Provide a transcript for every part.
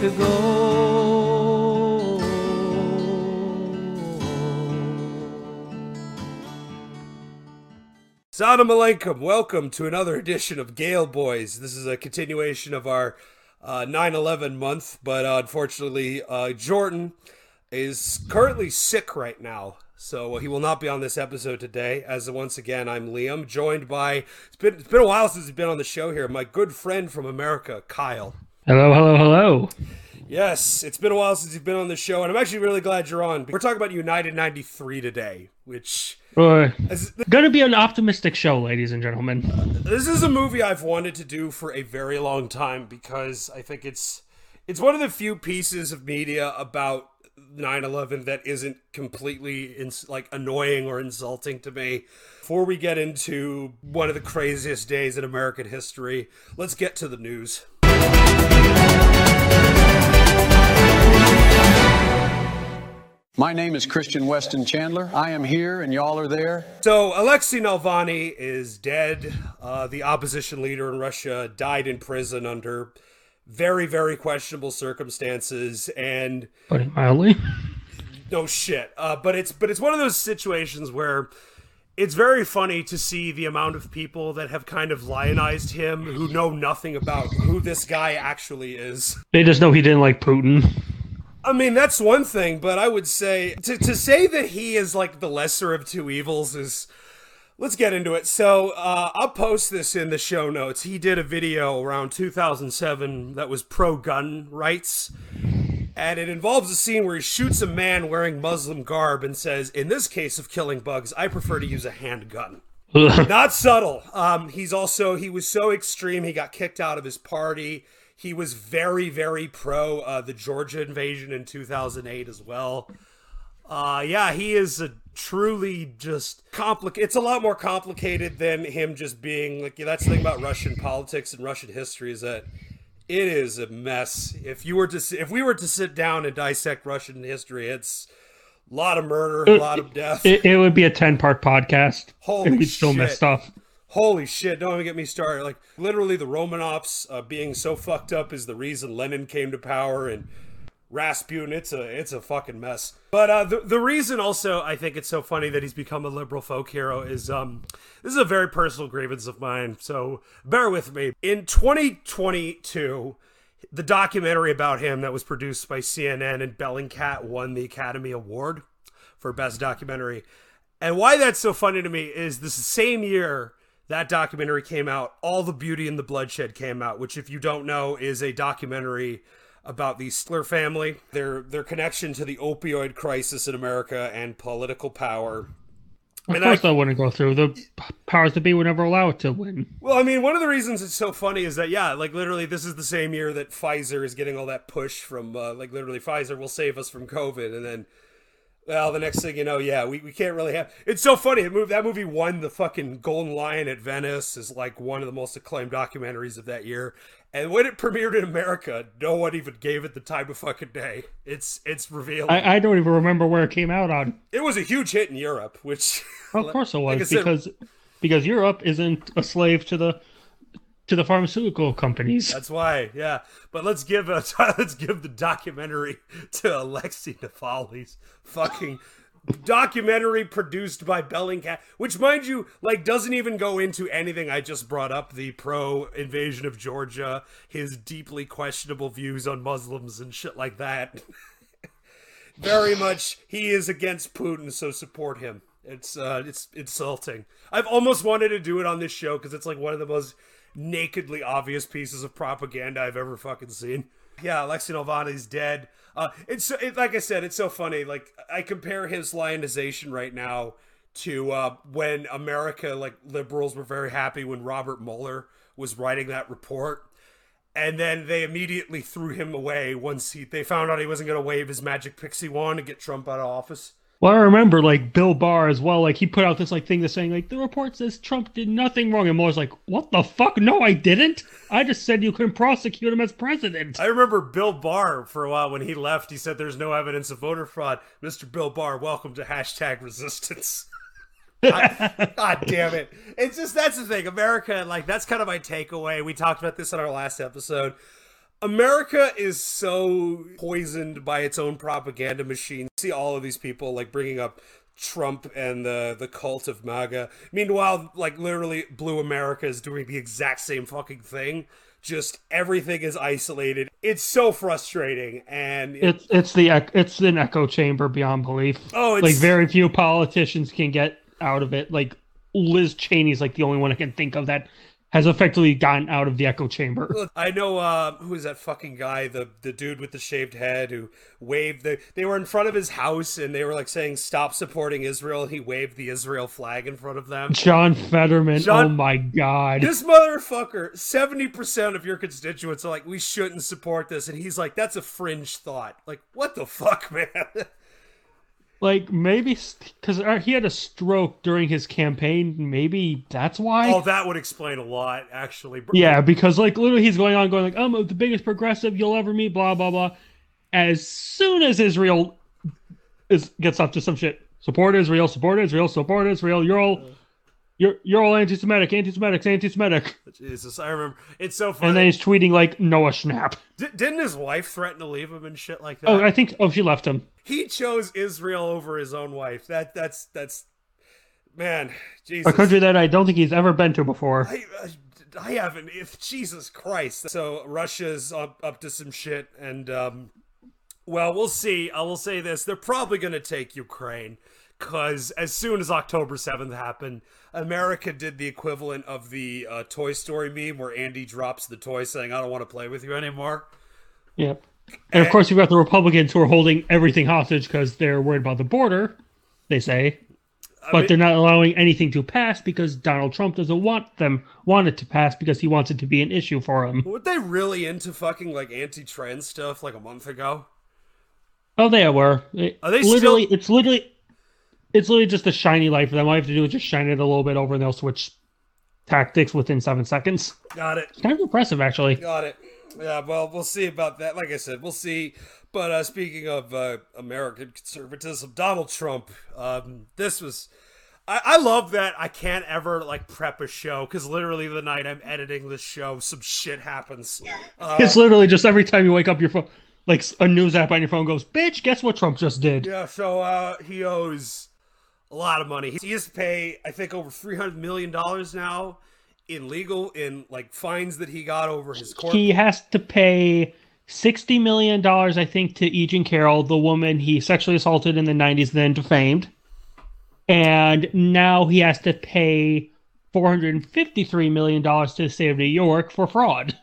to go. Salam alaikum. Welcome to another edition of Gale Boys. This is a continuation of our uh, 9/11 month, but uh, unfortunately, uh, Jordan is currently sick right now, so he will not be on this episode today. As once again, I'm Liam, joined by it's been it's been a while since he's been on the show here. My good friend from America, Kyle. Hello, hello, hello. Yes, it's been a while since you've been on the show, and I'm actually really glad you're on. We're talking about United '93 today, which Uh, is, gonna be an optimistic show, ladies and gentlemen. this is a movie I've wanted to do for a very long time because I think it's it's one of the few pieces of media about 9/11 that isn't completely ins- like annoying or insulting to me. Before we get into one of the craziest days in American history, let's get to the news. My name is Christian Weston Chandler. I am here and y'all are there. So Alexei Navalny is dead. Uh, the opposition leader in Russia died in prison under very, very questionable circumstances, and Put it mildly. no shit. Uh, but it's but it's one of those situations where it's very funny to see the amount of people that have kind of lionized him who know nothing about who this guy actually is. They just know he didn't like Putin. I mean, that's one thing, but I would say to, to say that he is like the lesser of two evils is. Let's get into it. So, uh, I'll post this in the show notes. He did a video around 2007 that was pro gun rights. And it involves a scene where he shoots a man wearing Muslim garb and says, In this case of killing bugs, I prefer to use a handgun. Not subtle. Um, he's also, he was so extreme, he got kicked out of his party. He was very, very pro uh, the Georgia invasion in 2008 as well. Uh, yeah, he is a truly just complicated. It's a lot more complicated than him just being like. That's the thing about Russian politics and Russian history is that it is a mess. If you were to, if we were to sit down and dissect Russian history, it's a lot of murder, a lot of death. It, it would be a ten-part podcast. Holy we'd still shit. miss stuff. Holy shit! Don't even get me started. Like literally, the Romanovs uh, being so fucked up is the reason Lenin came to power, and Rasputin. It's a it's a fucking mess. But uh, the the reason also I think it's so funny that he's become a liberal folk hero is um this is a very personal grievance of mine. So bear with me. In 2022. The documentary about him that was produced by CNN and Bellingcat won the Academy Award for Best Documentary. And why that's so funny to me is this same year that documentary came out, All the Beauty and the Bloodshed came out, which if you don't know is a documentary about the Sackler family, their their connection to the opioid crisis in America and political power. Of And course, I- that wouldn't go through. The powers to be would never allow it to win. Well, I mean, one of the reasons it's so funny is that yeah, like literally, this is the same year that Pfizer is getting all that push from uh, like literally Pfizer will save us from COVID, and then well, the next thing you know, yeah, we, we can't really have. It's so funny. It moved, that movie won the fucking Golden Lion at Venice is like one of the most acclaimed documentaries of that year. And when it premiered in America, no one even gave it the time of fucking day. It's it's revealed. I, I don't even remember where it came out on. it was a huge hit in Europe, which Of course, it like was said- because because Europe isn't a slave to the to the pharmaceutical companies. That's why, yeah. But let's give a, let's give the documentary to Alexei Navalny's fucking documentary produced by Bellingcat, which, mind you, like doesn't even go into anything I just brought up: the pro invasion of Georgia, his deeply questionable views on Muslims and shit like that. Very much, he is against Putin, so support him. It's uh, it's insulting. I've almost wanted to do it on this show because it's like one of the most nakedly obvious pieces of propaganda I've ever fucking seen. Yeah, Alexei Navalny's dead. Uh, it's so- it, like I said, it's so funny. Like I compare his lionization right now to uh, when America, like liberals, were very happy when Robert Mueller was writing that report, and then they immediately threw him away once he they found out he wasn't going to wave his magic pixie wand to get Trump out of office. Well, I remember like Bill Barr as well. Like he put out this like thing that's saying like the report says Trump did nothing wrong, and Mueller's like, "What the fuck? No, I didn't. I just said you couldn't prosecute him as president." I remember Bill Barr for a while when he left. He said there's no evidence of voter fraud. Mr. Bill Barr, welcome to hashtag resistance. God, God damn it. It's just that's the thing. America, like that's kind of my takeaway. We talked about this in our last episode. America is so poisoned by its own propaganda machine. See all of these people like bringing up Trump and the the cult of MAGA. Meanwhile, like literally, Blue America is doing the exact same fucking thing. Just everything is isolated. It's so frustrating, and It's it's the it's an echo chamber beyond belief. Oh, it's- like very few politicians can get out of it. Like Liz Cheney's like the only one I can think of that has effectively gotten out of the echo chamber. Look, I know uh, who is that fucking guy, the the dude with the shaved head who waved the. They were in front of his house and they were like saying "Stop supporting Israel." He waved the Israel flag in front of them. John Fetterman. John- oh my god. This motherfucker, seventy percent of your constituents are like, "We shouldn't support this," and he's like, "That's a fringe thought." Like, what the fuck, man? Like maybe because uh, he had a stroke during his campaign. Maybe that's why. oh, that would explain a lot, actually. Yeah, because like literally he's going on going like I'm the biggest progressive you'll ever meet, blah blah blah. As soon as Israel is gets up to some shit, support Israel, support Israel, support Israel. You're all you're you're all anti-Semitic, anti-Semitic, anti-Semitic. Jesus, I remember. It's so funny. And then he's tweeting like Noah Schnapp. D- didn't his wife threaten to leave him and shit like oh, that? Oh, I think oh she left him. He chose Israel over his own wife. That that's that's man, Jesus. A country that I don't think he's ever been to before. I, I, I haven't. If Jesus Christ. So Russia's up up to some shit, and um, well, we'll see. I will say this: they're probably going to take Ukraine. Because as soon as October 7th happened, America did the equivalent of the uh, Toy Story meme where Andy drops the toy saying, I don't want to play with you anymore. Yep. And of course you've got the Republicans who are holding everything hostage because they're worried about the border. They say. But mean- they're not allowing anything to pass because Donald Trump doesn't want them want it to pass because he wants it to be an issue for him. Were they really into fucking like anti-trans stuff like a month ago? Oh, they were. It- Are they literally? still- It's literally, it's literally just a shiny light for them. All you have to do is just shine it a little bit over, and they'll switch tactics within seven seconds. Got it. It's kind of impressive, actually. Got it. Yeah, well, we'll see about that. Like I said, we'll see. But uh, speaking of uh, American conservatism, Donald Trump. Um, this was. I, I love that I can't ever like prep a show because literally the night I'm editing this show, some shit happens. Uh, It's literally just every time you wake up, your phone, like a news app on your phone goes, "Bitch, guess what Trump just did." yeah, so uh, he owes a lot of money. He has to pay, I think, over three hundred million dollars now in legal in like fines that he got over his court. He has to pay sixty million dollars, I think, to E. Jean Carroll, the woman he sexually assaulted in the '90s, then defamed, and now he has to pay four hundred and fifty-three million dollars to the state of New York for fraud.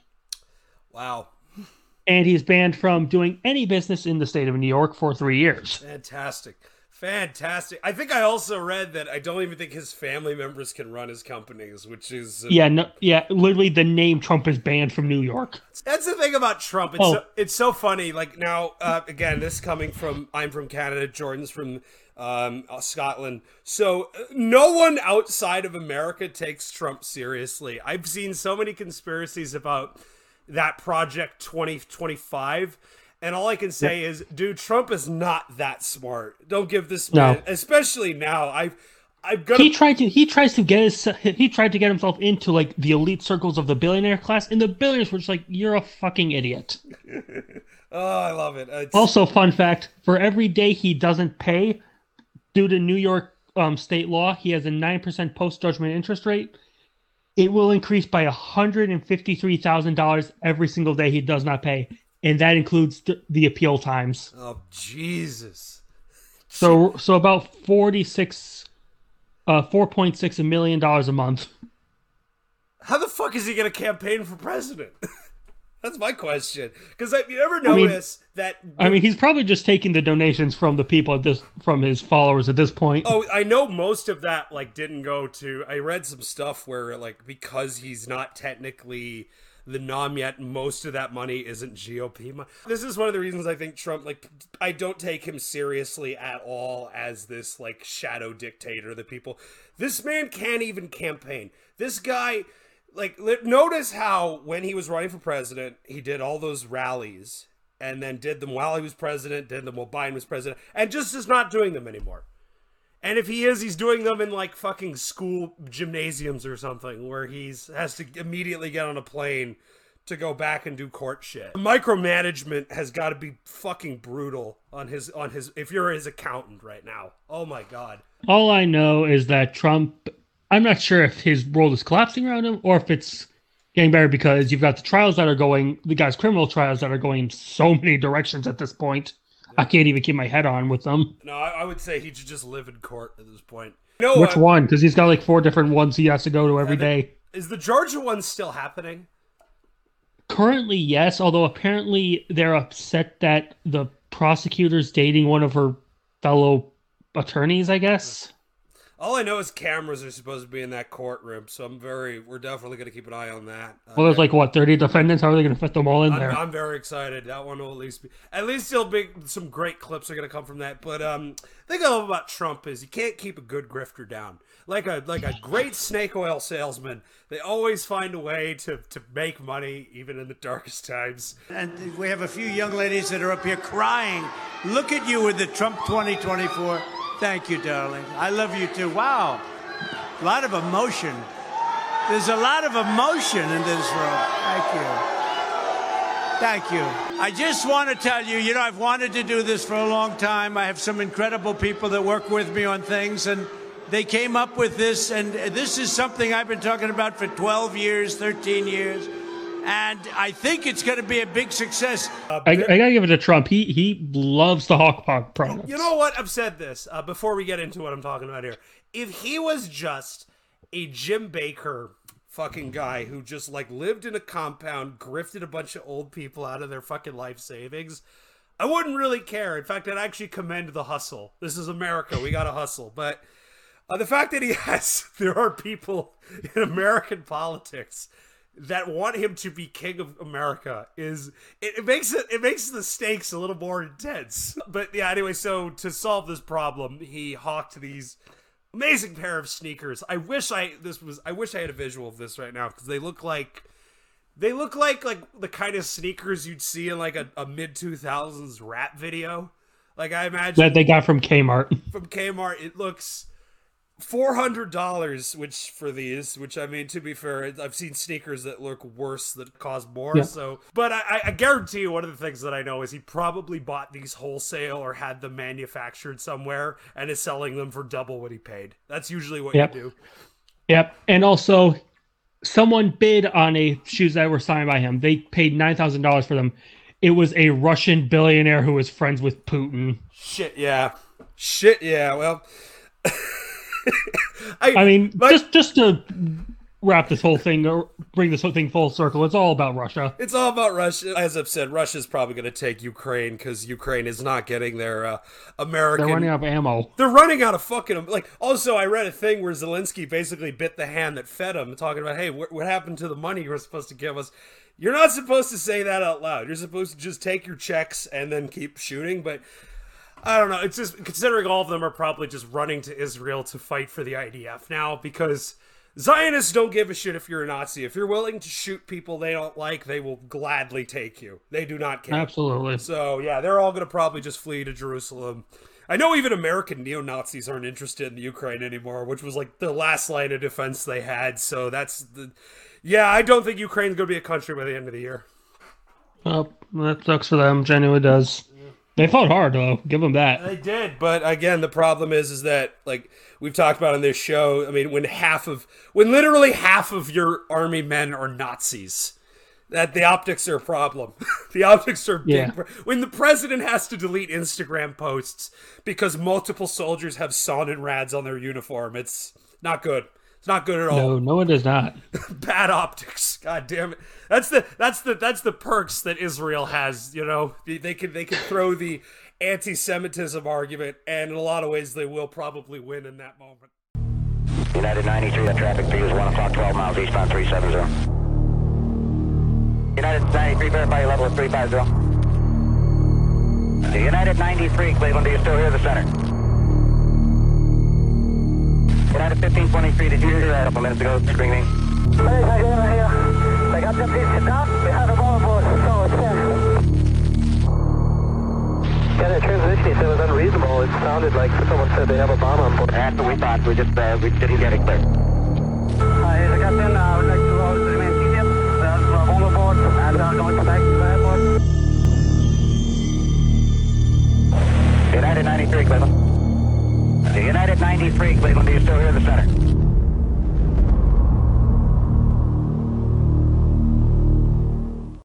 wow. And he's banned from doing any business in the state of New York for three years. Fantastic. Fantastic. I think I also read that I don't even think his family members can run his companies, which is uh, Yeah, no, yeah, literally the name Trump is banned from New York. That's the thing about Trump. It's Oh. so, it's so funny. Like now, uh, again, this coming from I'm from Canada. Jordan's from um, uh, Scotland. So uh, no one outside of America takes Trump seriously. I've seen so many conspiracies about that project 2025. And all I can say is, dude, Trump is not that smart. Don't give this No. man, especially now. I've, I've got He tried to he tries to get his he tried to get himself into like the elite circles of the billionaire class, and the billionaires were just like, "You're a fucking idiot." Oh, I love it. It's, Also, fun fact: for every day he doesn't pay, due to New York um, state law, he has a nine percent post judgment interest rate. It will increase by hundred and fifty three thousand dollars every single day he does not pay, and that includes th- the appeal times. oh Jesus. So, so about forty six, uh, four point six million dollars a month. How the fuck is he going to campaign for president? That's my question. Because I you ever mean- notice that? I mean, he's probably just taking the donations from the people at this from his followers at this point. oh, I know most of that like didn't go to. I read some stuff where like because he's not technically the nom yet, most of that money isn't GOP money. This is one of the reasons I think Trump like I don't take him seriously at all as this like shadow dictator. The people, this man can't even campaign. This guy. Like, notice how when he was running for president, he did all those rallies and then did them while he was president, did them while Biden was president, and just is not doing them anymore. And if he is, he's doing them in like fucking school gymnasiums or something, where he's has to immediately get on a plane to go back and do court shit. Micromanagement has got to be fucking brutal on his on his if you're his accountant right now. Oh my god. All I know is that Trump. I'm not sure if his world is collapsing around him or if it's getting better because you've got the trials that are going, the guy's criminal trials that are going so many directions at this point. I can't even keep my head on with them. No, I, I would say he should just live in court at this point. You know Which what? one? Because he's got like four different ones he has to go to every day. Is the Georgia one still happening? Currently, yes. Although apparently they're upset that the prosecutor's dating one of her fellow attorneys. I guess. All I know is cameras are supposed to be in that courtroom, so I'm very. We're definitely going to keep an eye on that. Uh, Well, there's like what thirty defendants. How are they going to fit them all in I'm, there? I'm very excited. That one will at least be. At least there'll be some great clips are going to come from that. But um, the thing I love about Trump is you can't keep a good grifter down. Like a like a great snake oil salesman, they always find a way to to make money even in the darkest times. And we have a few young ladies that are up here crying. Look at you with the Trump 2024. Thank you, darling. I love you too. Wow. A lot of emotion. There's a lot of emotion in this room. Thank you. Thank you. I just want to tell you, you know, I've wanted to do this for a long time. I have some incredible people that work with me on things, and they came up with this, and this is something I've been talking about for 12 years, 13 years. And I think it's going to be a big success. I, I gotta give it to Trump. He he loves the Hawk product. You know what? I've said this uh, before we get into what I'm talking about here. If he was just a Jim Bakker fucking guy who just like lived in a compound, grifted a bunch of old people out of their fucking life savings, I wouldn't really care. In fact, I'd actually commend the hustle. This is America. We got to hustle. But uh, the fact that he has, there are people in American politics that want him to be king of America is it, it makes it it makes the stakes a little more intense. But yeah, anyway, so to solve this problem, he hawked these amazing pair of sneakers. I wish I this was I wish I had a visual of this right now because they look like they look like like the kind of sneakers you'd see in like a, a mid two thousands rap video. Like I imagine That they got from Kmart. from Kmart. It looks four hundred dollars, which for these, which I mean, to be fair, I've seen sneakers that look worse that cost more. Yeah. So, but I, I guarantee you, one of the things that I know is he probably bought these wholesale or had them manufactured somewhere and is selling them for double what he paid. That's usually what Yep. you do. Yep. And also, someone bid on a shoes that were signed by him. They paid nine thousand dollars for them. It was a Russian billionaire who was friends with Putin. Shit, yeah, shit, yeah. Well, I mean, my- just just to wrap this whole thing or bring this whole thing full circle, it's all about Russia. It's all about Russia. As I've said, Russia's probably going to take Ukraine because Ukraine is not getting their uh, American. They're running out of ammo. They're running out of fucking like. Also, I read a thing where Zelensky basically bit the hand that fed him, talking about, "Hey, what, what happened to the money you were supposed to give us?" You're not supposed to say that out loud. You're supposed to just take your checks and then keep shooting. But I don't know. It's just considering all of them are probably just running to Israel to fight for the IDF now because Zionists don't give a shit if you're a Nazi. If you're willing to shoot people they don't like, they will gladly take you. They do not care. Absolutely. So yeah, they're all going to probably just flee to Jerusalem. I know even American neo Nazis aren't interested in the Ukraine anymore, which was like the last line of defense they had. So that's the, yeah. I don't think Ukraine's going to be a country by the end of the year. Well, that sucks for them. Genuinely does. They fought hard though. Give them that. They did, but again, the problem is, is that like we've talked about on this show. I mean, when half of, when literally half of your army men are Nazis, that the optics are a problem. the optics are big. Yeah. When the president has to delete Instagram posts because multiple soldiers have sonnenrads on their uniform, it's not good. It's not good at all No, no, it is not. bad optics. God damn it. That's the that's the that's the perks that Israel has. You know, they, they can they can throw the anti-Semitism argument, and in a lot of ways, they will probably win in that moment. United 93, the traffic speed is 1 o'clock, 12 miles eastbound 370. United 93, verify level of 350. The United 93, Cleveland, do you still hear the center? United 1523, did you hear that a couple minutes ago, screaming? Hey, I hear, I hear. They got down. We have a bomb board, so it's Yeah, that transmission he said was unreasonable. It sounded like someone said they have a bomb on board. That's what we thought, we just, uh, we didn't get it clear. Uh, Hi, here's uh, the captain. I would like to roll the main ticket. There's a bomb aboard. contact uh, with airport. United 93, Cleveland. United 93, Cleveland, do you still hear the center?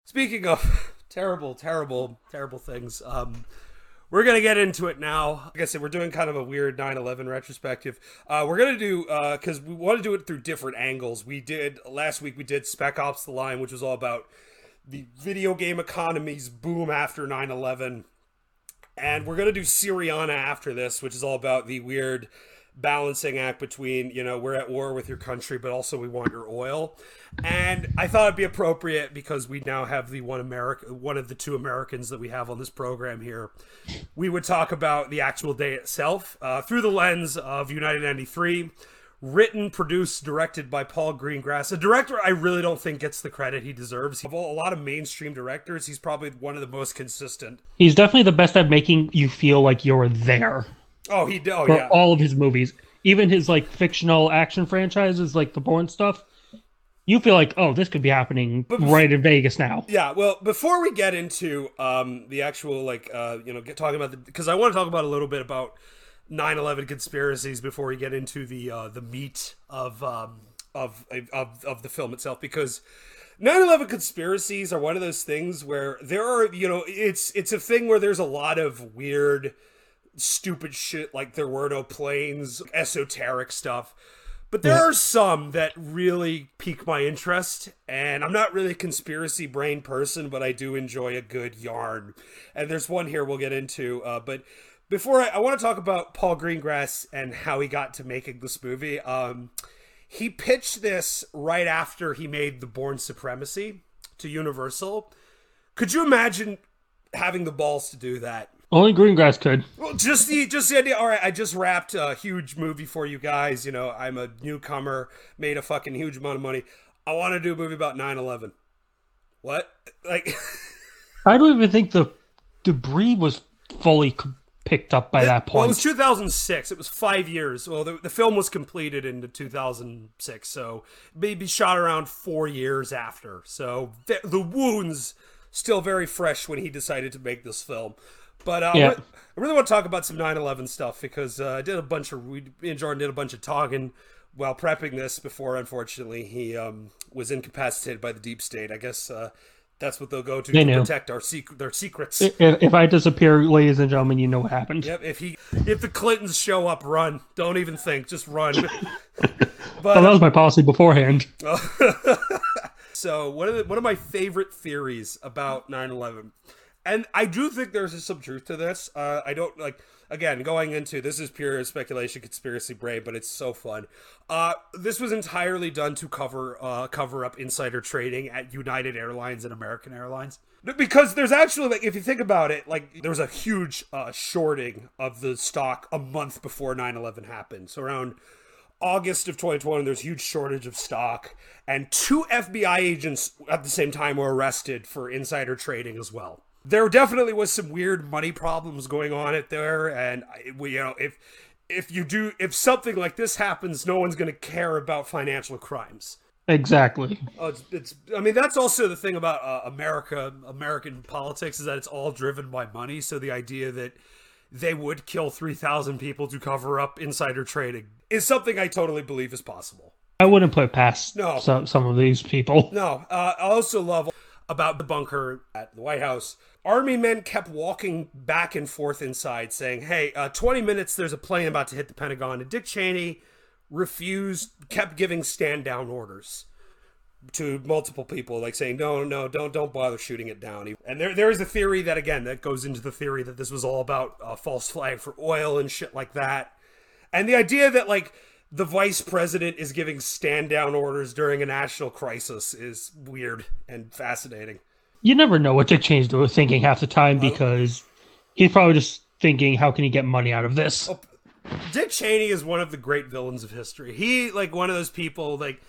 Speaking of terrible, terrible, terrible things, um, we're gonna get into it now. Like I said, we're doing kind of a weird 9/11 retrospective. Uh, we're gonna do because we want to do it through different angles. We did last week. We did Spec Ops: The Line, which was all about the video game economy's boom after 9/11, and we're gonna do Syriana after this, which is all about the weird balancing act between you know we're at war with your country but also we want your oil. And i thought it'd be appropriate because we now have the one america one of the two americans that we have on this program here. We would talk about the actual day itself uh, through the lens of united 93 written produced directed by paul greengrass a director i really don't think gets the credit he deserves of all- a lot of mainstream directors he's probably one of the most consistent He's definitely the best at making you feel like you're there oh he oh for yeah all of his movies. Even his like fictional action franchises, like the Bourne stuff. You feel like, oh, this could be happening right in Vegas now. Yeah, well, before we get into um, the actual like uh, you know get talking about the because I want to talk about a little bit about 9/11 conspiracies before we get into the uh, the meat of um, of of of the film itself because 9/11 conspiracies are one of those things where there are you know it's it's a thing where there's a lot of weird stupid shit like there were no planes esoteric stuff but there are some that really pique my interest, and I'm not really a conspiracy brain person, but I do enjoy a good yarn. And there's one here we'll get into. Uh, but before I, I want to talk about Paul Greengrass and how he got to making this movie. Um, he pitched this right after he made The Bourne Supremacy to Universal. Could you imagine having the balls to do that? Only Greengrass could. Well, just the just the idea. All right, I just wrapped a huge movie for you guys. You know, I'm a newcomer, made a fucking huge amount of money. I want to do a movie about 9/11. What? Like, I don't even think the debris was fully picked up by that well, it was 2006. It was five years. Well, the, the film was completed in 2006, so maybe shot around four years after. So the, the wounds still very fresh when he decided to make this film. But uh, Yeah. I really want to talk about some 9/11 stuff because uh, I did a bunch of we and Jordan did a bunch of talking while prepping this before. Unfortunately, he um, was incapacitated by the deep state. I guess uh, that's what they'll go to They to knew. protect our secret their secrets. if, if I disappear, ladies and gentlemen, you know what happened. Yep. If he, if the Clintons show up, run. Don't even think. Just run. Well, that was my policy beforehand. so one of the, one of my favorite theories about 9/11, and I do think there's some truth to this. Uh, I don't like again going into this is pure speculation, conspiracy brain, but it's so fun. Uh, this was entirely done to cover uh, cover up insider trading at United Airlines and American Airlines. Because there's actually like if you think about it, like there was a huge uh, shorting of the stock a month before 9/11 happened. So around August of 2020, there's huge shortage of stock, and two FBI agents at the same time were arrested for insider trading as well. There definitely was some weird money problems going on at there, and we, you know, if if you do if something like this happens, no one's going to care about financial crimes. Exactly. Oh, it's, it's. I mean, that's also the thing about uh, America, American politics, is that it's all driven by money. So the idea that they would kill three thousand people to cover up insider trading is something I totally believe is possible. I wouldn't put past No. some, some of these people. No, uh, I also love about the bunker at the White House. Army men kept walking back and forth inside, saying, "Hey, uh, 20 minutes. There's a plane about to hit the Pentagon." And Dick Cheney refused, kept giving stand down orders to multiple people, like saying, "No, no, don't, don't bother shooting it down." And there, there is a theory that again that goes into the theory that this was all about a false flag for oil and shit like that. And the idea that like the vice president is giving stand down orders during a national crisis is weird and fascinating. You never know what Dick Cheney's doing, thinking half the time because he's probably just thinking, how can he get money out of this? Oh, Dick Cheney is one of the great villains of history. He like one of those people like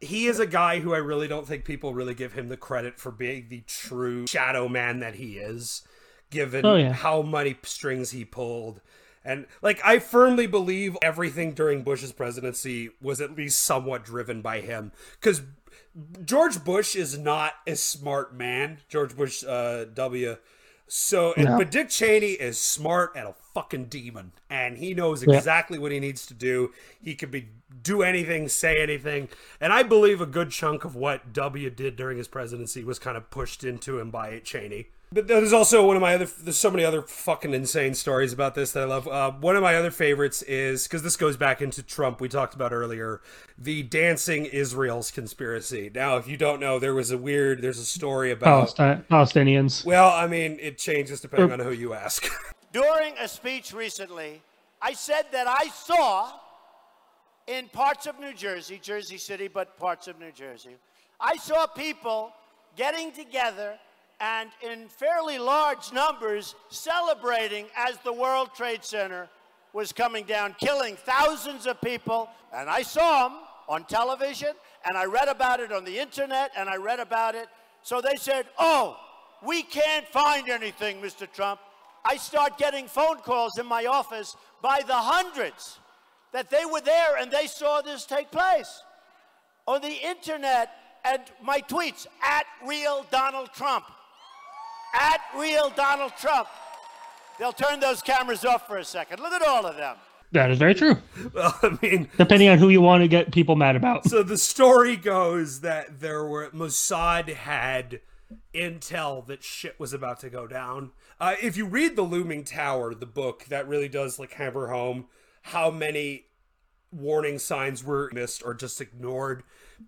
he is a guy who I really don't think people really give him the credit for being the true shadow man that he is, given Oh, yeah. how many strings he pulled And like I firmly believe everything during Bush's presidency was at least somewhat driven by him cuz George Bush is not a smart man. George Bush uh, W so, and, No. but Dick Cheney is smart and a fucking demon, and he knows Yeah. exactly what he needs to do. He could be do anything, say anything, and I believe a good chunk of what W did during his presidency was kind of pushed into him by Cheney. But there's also one of my other. There's so many other fucking insane stories about this that I love. Uh, one of my other favorites is because this goes back into Trump we talked about earlier, the dancing Israel's conspiracy. Now, if you don't know, there was a weird. There's a story about. Palestine, Palestinians. Well, I mean, it changes depending on who you ask. During a speech recently, I said that I saw in parts of New Jersey, Jersey City, but parts of New Jersey, I saw people getting together and in fairly large numbers celebrating as the World Trade Center was coming down, killing thousands of people. And I saw them on television, and I read about it on the internet, and I read about it. So they said, Oh, we can't find anything, Mr. Trump. I start getting phone calls in my office by the hundreds that they were there and they saw this take place. On the internet and my tweets at real Donald Trump. At real Donald Trump. They'll turn those cameras off for a second. Look at all of them. That is very true. well, I mean, Depending on who you want to get people mad about. so the story goes that there were Mossad had intel that shit was about to go down. Uh, if you read the Looming Tower, the book, that really does like hammer home how many warning signs were missed or just ignored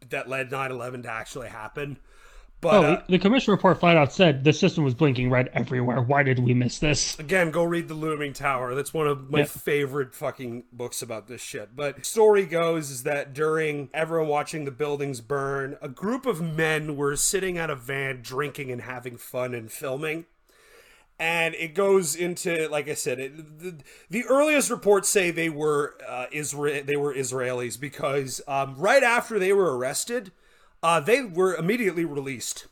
that led 9/11 to actually happen. But Oh, uh, the commission report flat out said the system was blinking red everywhere. Why did we miss this? Again, go read The Looming Tower. That's one of my Yeah. favorite fucking books about this shit. But story goes is that during everyone watching the buildings burn, a group of men were sitting at a van drinking and having fun and filming. And it goes into, like I said, it, the, the earliest reports say they were uh, Isra- they were Israelis because um, right after they were arrested, uh, they were immediately released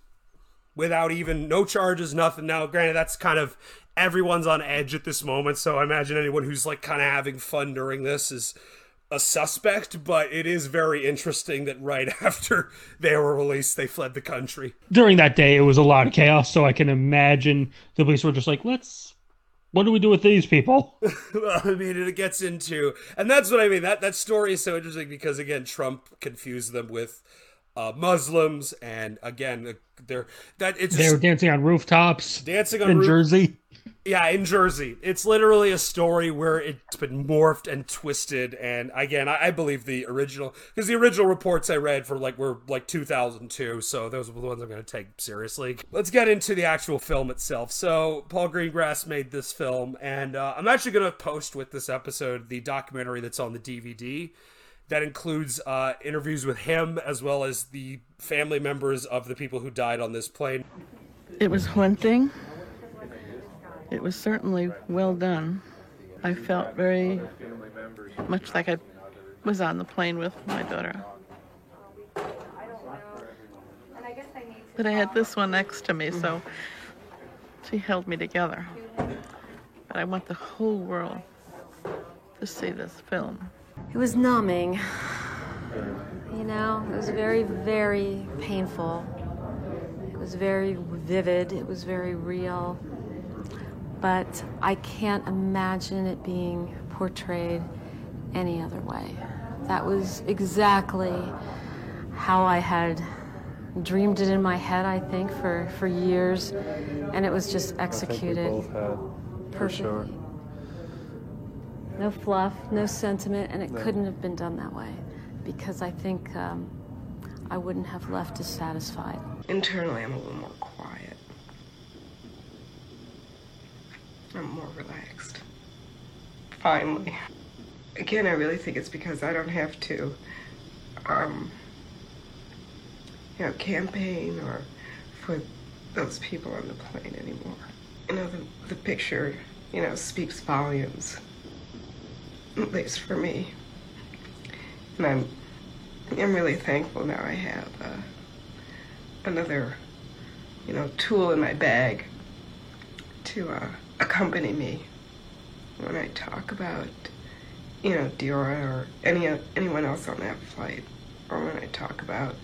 without even no charges, nothing. Now, granted, that's kind of everyone's on edge at this moment, so I imagine anyone who's like kind of having fun during this is a suspect. But it is very interesting that right after they were released, they fled the country. During that day, it was a lot of chaos, so I can imagine the police were just like, let's. What do we do with these people? well, I mean, it gets into, and that's what I mean. That that story is so interesting because again, Trump confused them with uh, Muslims, and again, they're that it's They were dancing on rooftops dancing on in roof- Jersey. Yeah, in Jersey. It's literally a story where it's been morphed and twisted. And again, I, I believe the original, because the original reports I read for like were like 2002. So those are the ones I'm going to take seriously. Let's get into the actual film itself. So Paul Greengrass made this film, and uh, I'm actually going to post with this episode the documentary that's on the DVD. That includes uh, interviews with him as well as the family members of the people who died on this plane. It was haunting. It was certainly well done. I felt very much like I was on the plane with my daughter. But I had this one next to me, so she held me together. But I want the whole world to see this film. It was numbing. You know, it was very, very painful. It was very vivid. It was very real. But I can't imagine it being portrayed any other way. That was exactly how I had dreamed it in my head, I think, for, for years. And it was just executed perfectly. No fluff, no sentiment, and it couldn't have been done that way because I think um, I wouldn't have left as satisfied. Internally, I'm a little more quiet. I'm more relaxed. Finally. Again, I really think it's because I don't have to, um, you know, campaign or for those people on the plane anymore. You know, the, the picture, you know, speaks volumes, least for me. And I'm, I'm really thankful now I have uh, another, you know, tool in my bag to uh, accompany me when I talk about, you know, Deora or any anyone else on that flight, or when I talk about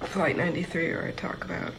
Flight 93 or I talk about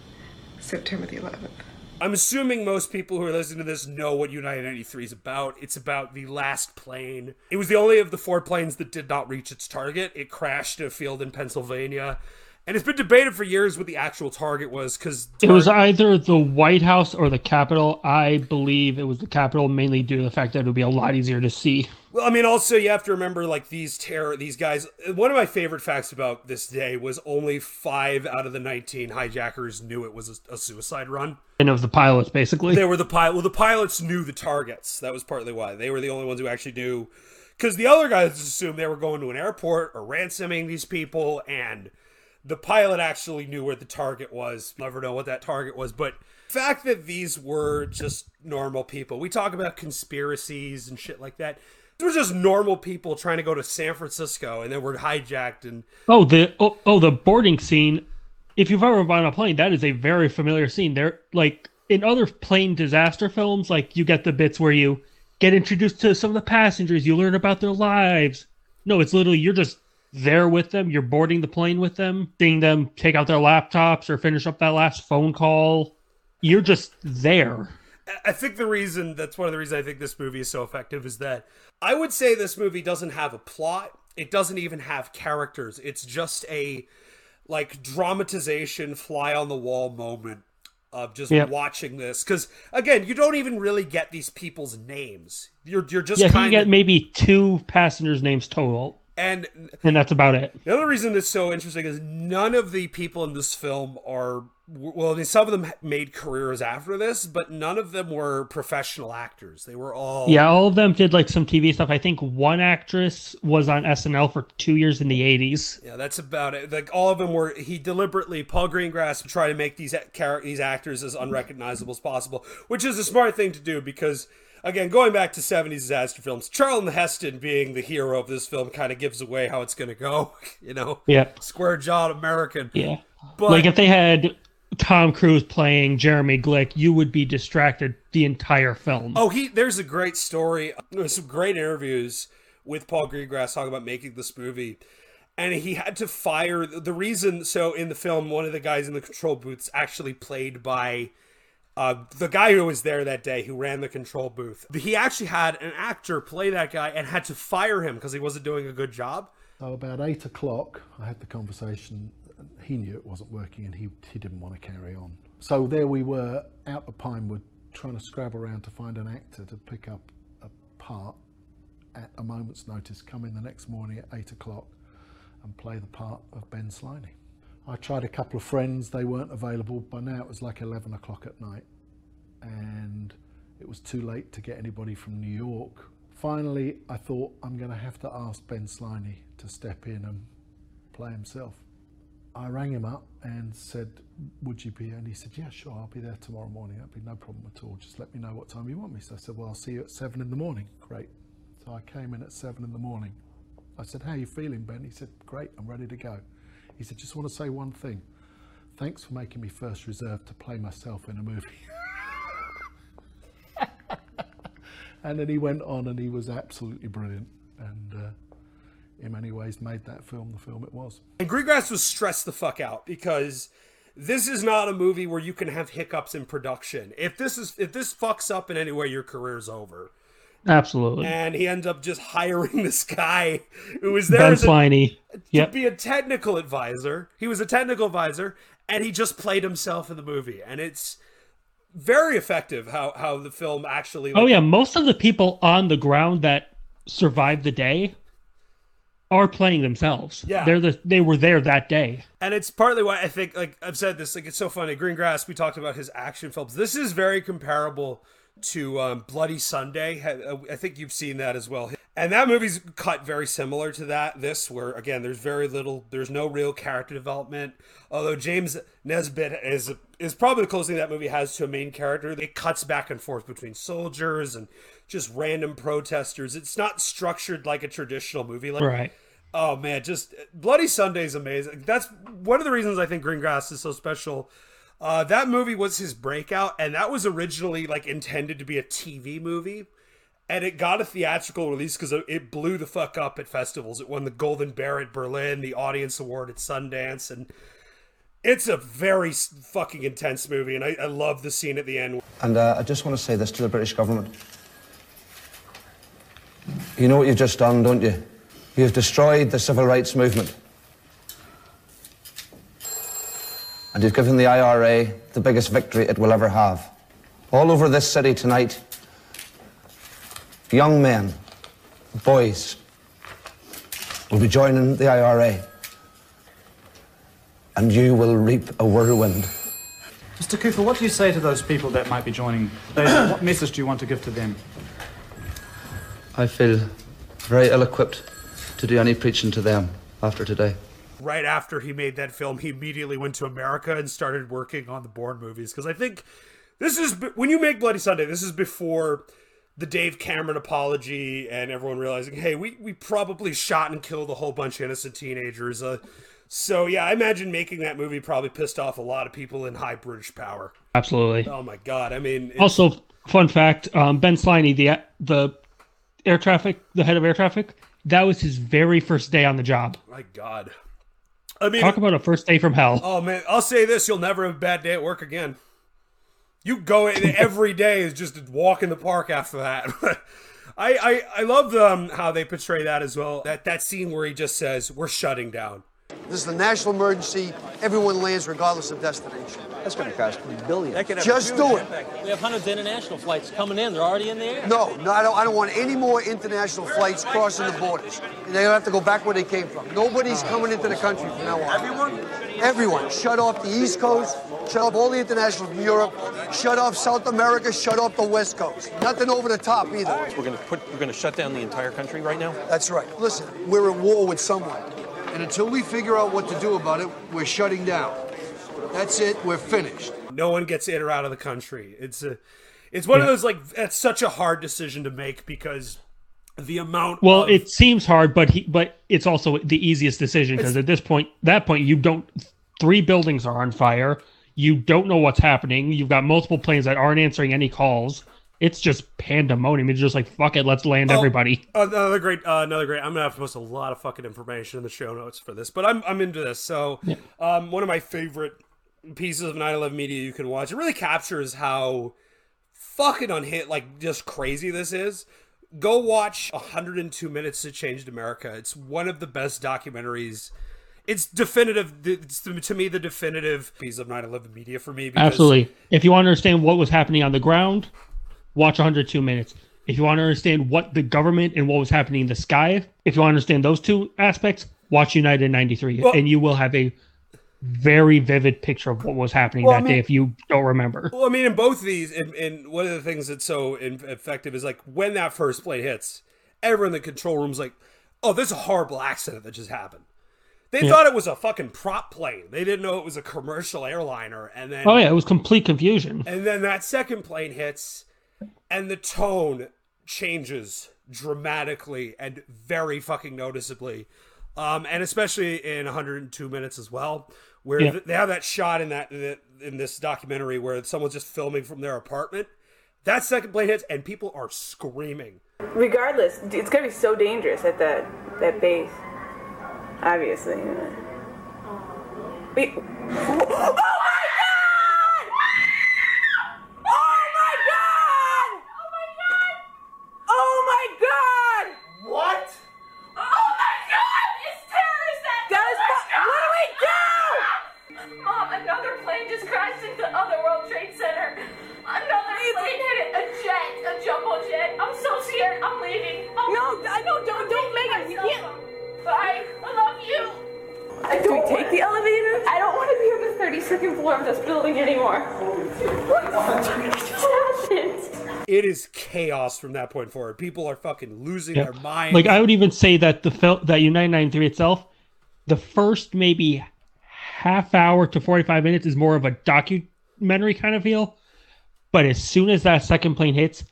September the 11th. I'm assuming most people who are listening to this know what United 93 is about. It's about the last plane. It was the only of the four planes that did not reach its target. It crashed in a field in Pennsylvania. And it's been debated for years what the actual target was because it was either the White House or the Capitol. I believe it was the Capitol, mainly due to the fact that it would be a lot easier to see. Well, I mean, also you have to remember like these terror, these guys. One of my favorite facts about this day was only five out of the nineteen hijackers knew it was a, a suicide run. And of the pilots, basically, they were the pilot. Well, the pilots knew the targets. That was partly why they were the only ones who actually knew. Because the other guys assumed they were going to an airport or ransoming these people, and the pilot actually knew where the target was. Never know what that target was, but the fact that these were just normal people. We talk about conspiracies and shit like that. They were just normal people trying to go to San Francisco, and then were hijacked. And oh, the oh, oh the boarding scene. If you've ever been on a plane, that is a very familiar scene. There, like in other plane disaster films, like you get the bits where you get introduced to some of the passengers, you learn about their lives. No, it's literally you're just there with them. You're boarding the plane with them, seeing them take out their laptops or finish up that last phone call. You're just there. I think the reason that's one of the reasons I think this movie is so effective is that I would say this movie doesn't have a plot. It doesn't even have characters. It's just a like dramatization fly on the wall moment of just yep. watching this because again you don't even really get these people's names you're you're just yeah you get maybe two passengers names total and and that's about it. The other reason it's so interesting is none of the people in this film are well, I mean, some of them made careers after this, but none of them were professional actors. They were all yeah, all of them did like some TV stuff. I think one actress was on SNL for two years in the '80s. Yeah, that's about it. Like all of them were. He deliberately Paul Greengrass tried to make these these actors as unrecognizable as possible, which is a smart thing to do because again, going back to 70s disaster films, Charlton Heston being the hero of this film kind of gives away how it's going to go, you know? Yeah. Square jawed American. Yeah. But, like if they had Tom Cruise playing Jeremy Glick, you would be distracted the entire film. Oh, he there's a great story. There's some great interviews with Paul Greengrass talking about making this movie. And he had to fire the reason so in the film one of the guys in the control booths actually played by uh, the guy who was there that day who ran the control booth, he actually had an actor play that guy and had to fire him because he wasn't doing a good job. So about eight o'clock, I had the conversation. He knew it wasn't working and he, he didn't want to carry on. So there we were out of Pinewood trying to scrab around to find an actor to pick up a part at a moment's notice, come in the next morning at eight o'clock and play the part of Ben Sliney. I tried a couple of friends, they weren't available. By now it was like 11 o'clock at night and it was too late to get anybody from New York. Finally, I thought I'm going to have to ask Ben Sliney to step in and play himself. I rang him up and said, would you be? And he said, yeah, sure, I'll be there tomorrow morning. That'd be no problem at all. Just let me know what time you want me. So I said, well, I'll see you at seven in the morning. Great. So I came in at seven in the morning. I said, how are you feeling, Ben? He said, great, I'm ready to go. He said, just want to say one thing. Thanks for making me first reserve to play myself in a movie. and then he went on and he was absolutely brilliant. And uh, in many ways made that film the film it was. And Greengrass was stressed the fuck out because this is not a movie where you can have hiccups in production. If this is if this fucks up in any way, your career's over. Absolutely. And he ends up just hiring this guy who was there ben as Sliney. A, to be a technical advisor. He was a technical advisor, and he just played himself in the movie. And it's very effective how how the film actually. Oh, like, oh yeah, most of the people on the ground that survived the day are playing themselves. Yeah, they're the they were there that day. And it's partly why I think like I've said this like it's so funny. Greengrass, we talked about his action films. This is very comparable to um, Bloody Sunday. Uh, I think you've seen that as well. And that movie's cut very similar to that. This, where again, there's very little, there's no real character development. Although James Nesbitt is is probably the closest thing that movie has to a main character. It cuts back and forth between soldiers and just random protesters. It's not structured like a traditional movie. Like, right. Oh man, just Bloody Sunday is amazing. That's one of the reasons I think Greengrass is so special Uh, that movie was his breakout, and that was originally like intended to be a TV movie, and it got a theatrical release because it blew the fuck up at festivals. It won the Golden Bear at Berlin, the Audience Award at Sundance, and it's a very fucking intense movie. And I, I love the scene at the end. And uh, I just want to say this to the British government. You know what you've just done, don't you? You've destroyed the civil rights movement. And you've given the IRA the biggest victory it will ever have. All over this city tonight, young men, boys, will be joining the IRA. And you will reap a whirlwind. Mr. Cooper, what do you say to those people that might be joining? Those, what message do you want to give to them? I feel very ill equipped to do any preaching to them after today. Right after he made that film, he immediately went to America and started working on the Bourne movies. Because I think this is when you make Bloody Sunday. This is before the Dave Cameron apology and everyone realizing, hey, we, we probably shot and killed a whole bunch of innocent teenagers. Uh, so yeah, I imagine making that movie probably pissed off a lot of people in high British power. Absolutely. Oh my god! I mean, it's- Also, fun fact: um, Ben Sliney, the the air traffic, the head of air traffic, that was his very first day on the job. my god. I mean, Talk about a first day from hell. Oh man, I'll say this: you'll never have a bad day at work again. You go in every day is just a walk in the park after that. I I, I love um, how they portray that as well. That that scene where he just says, "We're shutting down." This is a national emergency. Everyone lands regardless of destination. That's going to cost billions. Just do it. We have hundreds of international flights coming in. They're already in the air. No, no, I don't, I don't want any more international flights crossing the borders. They have to go back where they came from. Nobody's coming into the country from now on. Everyone? Everyone. Shut off the East Coast, shut off all the international from Europe, shut off South America, shut off the West Coast. Nothing over the top either. We're going to put. We're going to shut down the entire country right now. That's right. Listen, we're at war with someone. And until we figure out what to do about it, we're shutting down. That's it. We're finished. No one gets in or out of the country. It's a, it's one of those like it's such a hard decision to make because the amount. Well, of, it seems hard, but he, but it's also the easiest decision because at this point, that point, you don't. Three buildings are on fire. You don't know what's happening. You've got multiple planes that aren't answering any calls. It's just pandemonium. It's just like fuck it, let's land Oh, everybody. Another great, uh, another great. I'm gonna have to post a lot of fucking information in the show notes for this, but I'm I'm into this. So, um, one of my favorite pieces of 9/11 media you can watch. It really captures how fucking unhit, like just crazy this is. Go watch 102 Minutes to Changed America. It's one of the best documentaries. It's definitive. It's to me the definitive piece of 9/11 media for me. Because Absolutely. If you want to understand what was happening on the ground, watch 102 minutes. If you want to understand what the government and what was happening in the sky, if you want to understand those two aspects, watch United 93 Well- and you will have a very vivid picture of what was happening Well, I that mean- day if you don't remember. Well, I mean, in both of these, and, and one of the things that's so effective is like when that first plane hits, everyone in the control room's like, "Oh, there's a horrible accident that just happened." They Yeah. thought it was a fucking prop plane. They didn't know it was a commercial airliner. And then, Oh yeah, it was complete confusion. and then that second plane hits, and the tone changes dramatically and very fucking noticeably. Um, and especially in 102 minutes as well, where Yeah. they have that shot in that in this documentary where someone's just filming from their apartment. That second plane hits, and people are screaming. Regardless, it's gonna be so dangerous at that that base. Obviously. Wait. is chaos from that point forward. People are fucking losing their mind. Like I would even say that the film that United 93 itself, the first maybe half hour to 45 minutes is more of a documentary kind of feel. But as soon as that second plane hits,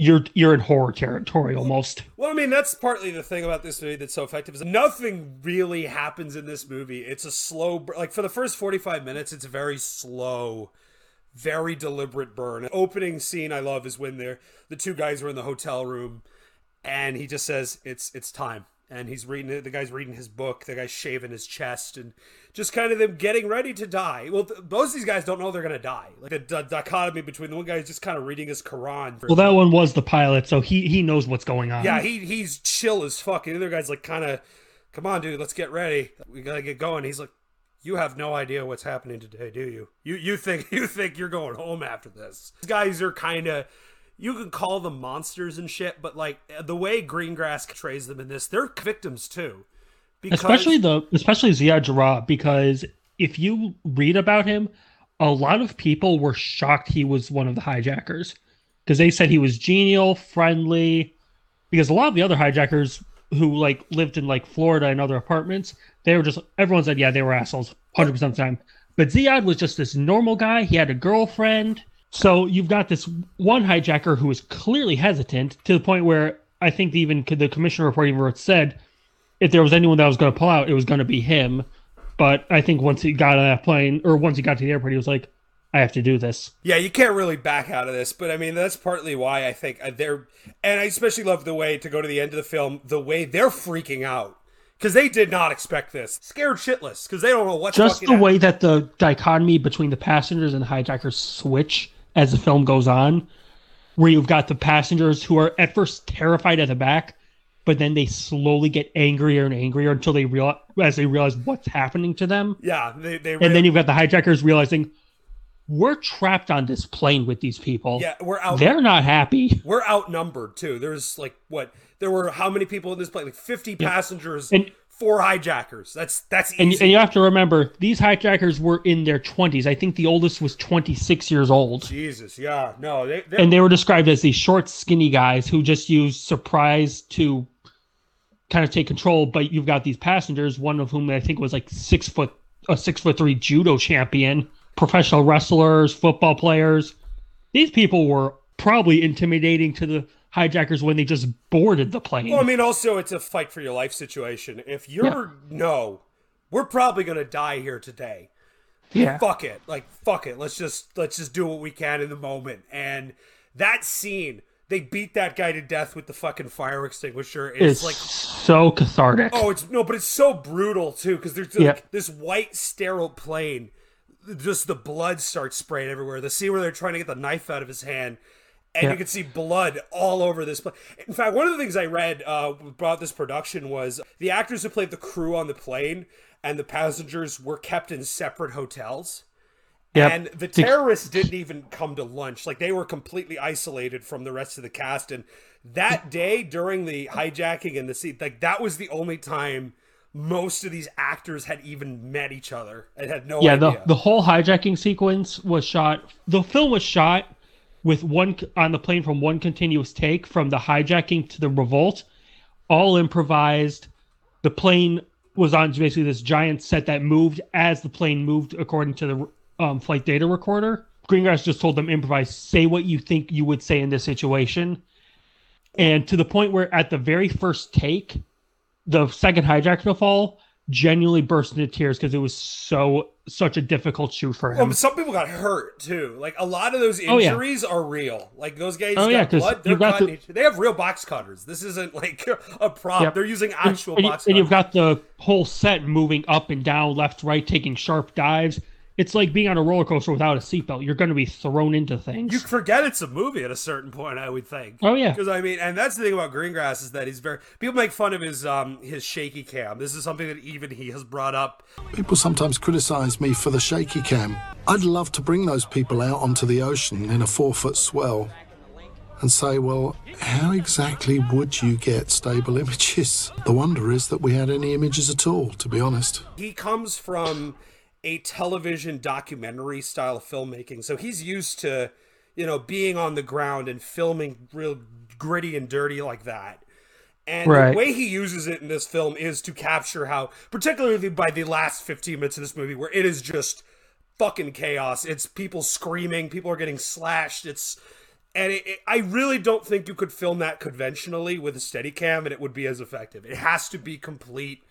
you're you're in horror territory almost. Well, I mean, that's partly the thing about this movie that's so effective is nothing really happens in this movie. It's a slow, like for the first 45 minutes, it's very slow, very deliberate burn. Opening scene I love is when they're the two guys are in the hotel room and he just says it's it's time. And he's reading it the guy's reading his book the guy's shaving his chest and just kind of them getting ready to die. Well th- most of these guys don't know they're gonna die. Like the d- dichotomy between the one guy who's just kind of reading his quran Well, that one was the pilot, so he he knows what's going on. yeah he he's chill as fuck and the other guy's like kind of come on dude let's get ready. We gotta get going. He's like you have no idea what's happening today do you you you think you think you're going home after this these guys are kind of you can call them monsters and shit, but like the way Greengrass portrays them in this, they're victims too. especially the especially Ziad Jarrah because if you read about him, a lot of people were shocked he was one of the hijackers because they said he was genial, friendly. Because a lot of the other hijackers who like lived in like Florida and other apartments, they were just everyone said yeah they were assholes hundred percent of the time. But Ziad was just this normal guy. He had a girlfriend. So you've got this one hijacker who is clearly hesitant to the point where I think even the commissioner report even said if there was anyone that was going to pull out, it was going to be him. But I think once he got on that plane or once he got to the airport, he was like, I have to do this. Yeah, you can't really back out of this, but I mean that's partly why I think uh, they're, and I especially love the way to go to the end of the film, the way they're freaking out because they did not expect this, scared shitless because they don't know what. Just the way that the dichotomy between the passengers and the hijackers switch as the film goes on, where you've got the passengers who are at first terrified at the back, but then they slowly get angrier and angrier until they realize as they realize what's happening to them. Yeah, they, they And then you've got the hijackers realizing we're trapped on this plane with these people. Yeah, we're out. They're not happy. We're outnumbered too. There's like what? There were how many people in this plane? Like 50 passengers, And- four hijackers. That's that's And, easy. and you have to remember, these hijackers were in their 20s. I think the oldest was 26 years old. Jesus, yeah, no, they, they and they were described as these short, skinny guys who just used surprise to kind of take control. But you've got these passengers, one of whom I think was like six foot, a six foot three judo champion, professional wrestlers, football players. These people were probably intimidating to the hijackers when they just boarded the plane. Well, I mean, also it's a fight for your life situation. If you're no, we're probably gonna die here today. Yeah. Fuck it. Like fuck it. Let's just let's just do what we can in the moment. And that scene, they beat that guy to death with the fucking fire extinguisher. It's, it's like so cathartic. Oh, it's no, but it's so brutal too because there's like, Yeah. this white sterile plane. Just the blood starts spraying everywhere. The scene where they're trying to get the knife out of his hand, and Yeah. you can see blood all over this plane. In fact, one of the things I read uh, about this production was the actors who played the crew on the plane and the passengers were kept in separate hotels. Yep. And the terrorists didn't even come to lunch. Like they were completely isolated from the rest of the cast. And that day during the hijacking and the scene, like that was the only time most of these actors had even met each other and had no yeah, idea. the the whole hijacking sequence was shot. The film was shot with one on the plane from one continuous take from the hijacking to the revolt, all improvised. The plane was on basically this giant set that moved as the plane moved according to the um, flight data recorder. Greengrass just told them improvise, say what you think you would say in this situation, and to the point where at the very first take, the second hijacker to fall genuinely burst into tears because it was so such a difficult shoot for Well, him. some people got hurt too. Like a lot of those Oh, yeah. injuries are real. Like those guys Oh, got yeah, blood. They're got the- They have real box cutters. This isn't like a prop. Yep. They're using actual and, box and cutters. you've got the whole set moving up and down, left, right, taking sharp dives. It's like being on a roller coaster without a seatbelt. You're going to be thrown into things. You forget it's a movie at a certain point, I would think. Oh, yeah. because I mean, and that's the thing about Greengrass is that he's very. People make fun of his um his shaky cam. This is something that even he has brought up. People sometimes criticise me for the shaky cam. I'd love to bring those people out onto the ocean in a four foot swell and say, well, how exactly would you get stable images? The wonder is that we had any images at all, to be honest. He comes from a television documentary style of filmmaking, so he's used to, you know, being on the ground and filming real gritty and dirty like that. And Right. the way he uses it in this film is to capture how, particularly by the last 15 minutes of this movie, where it is just fucking chaos. It's people screaming, people are getting slashed. It's And it, it, I really don't think you could film that conventionally with a Steadicam and it would be as effective. It has to be complete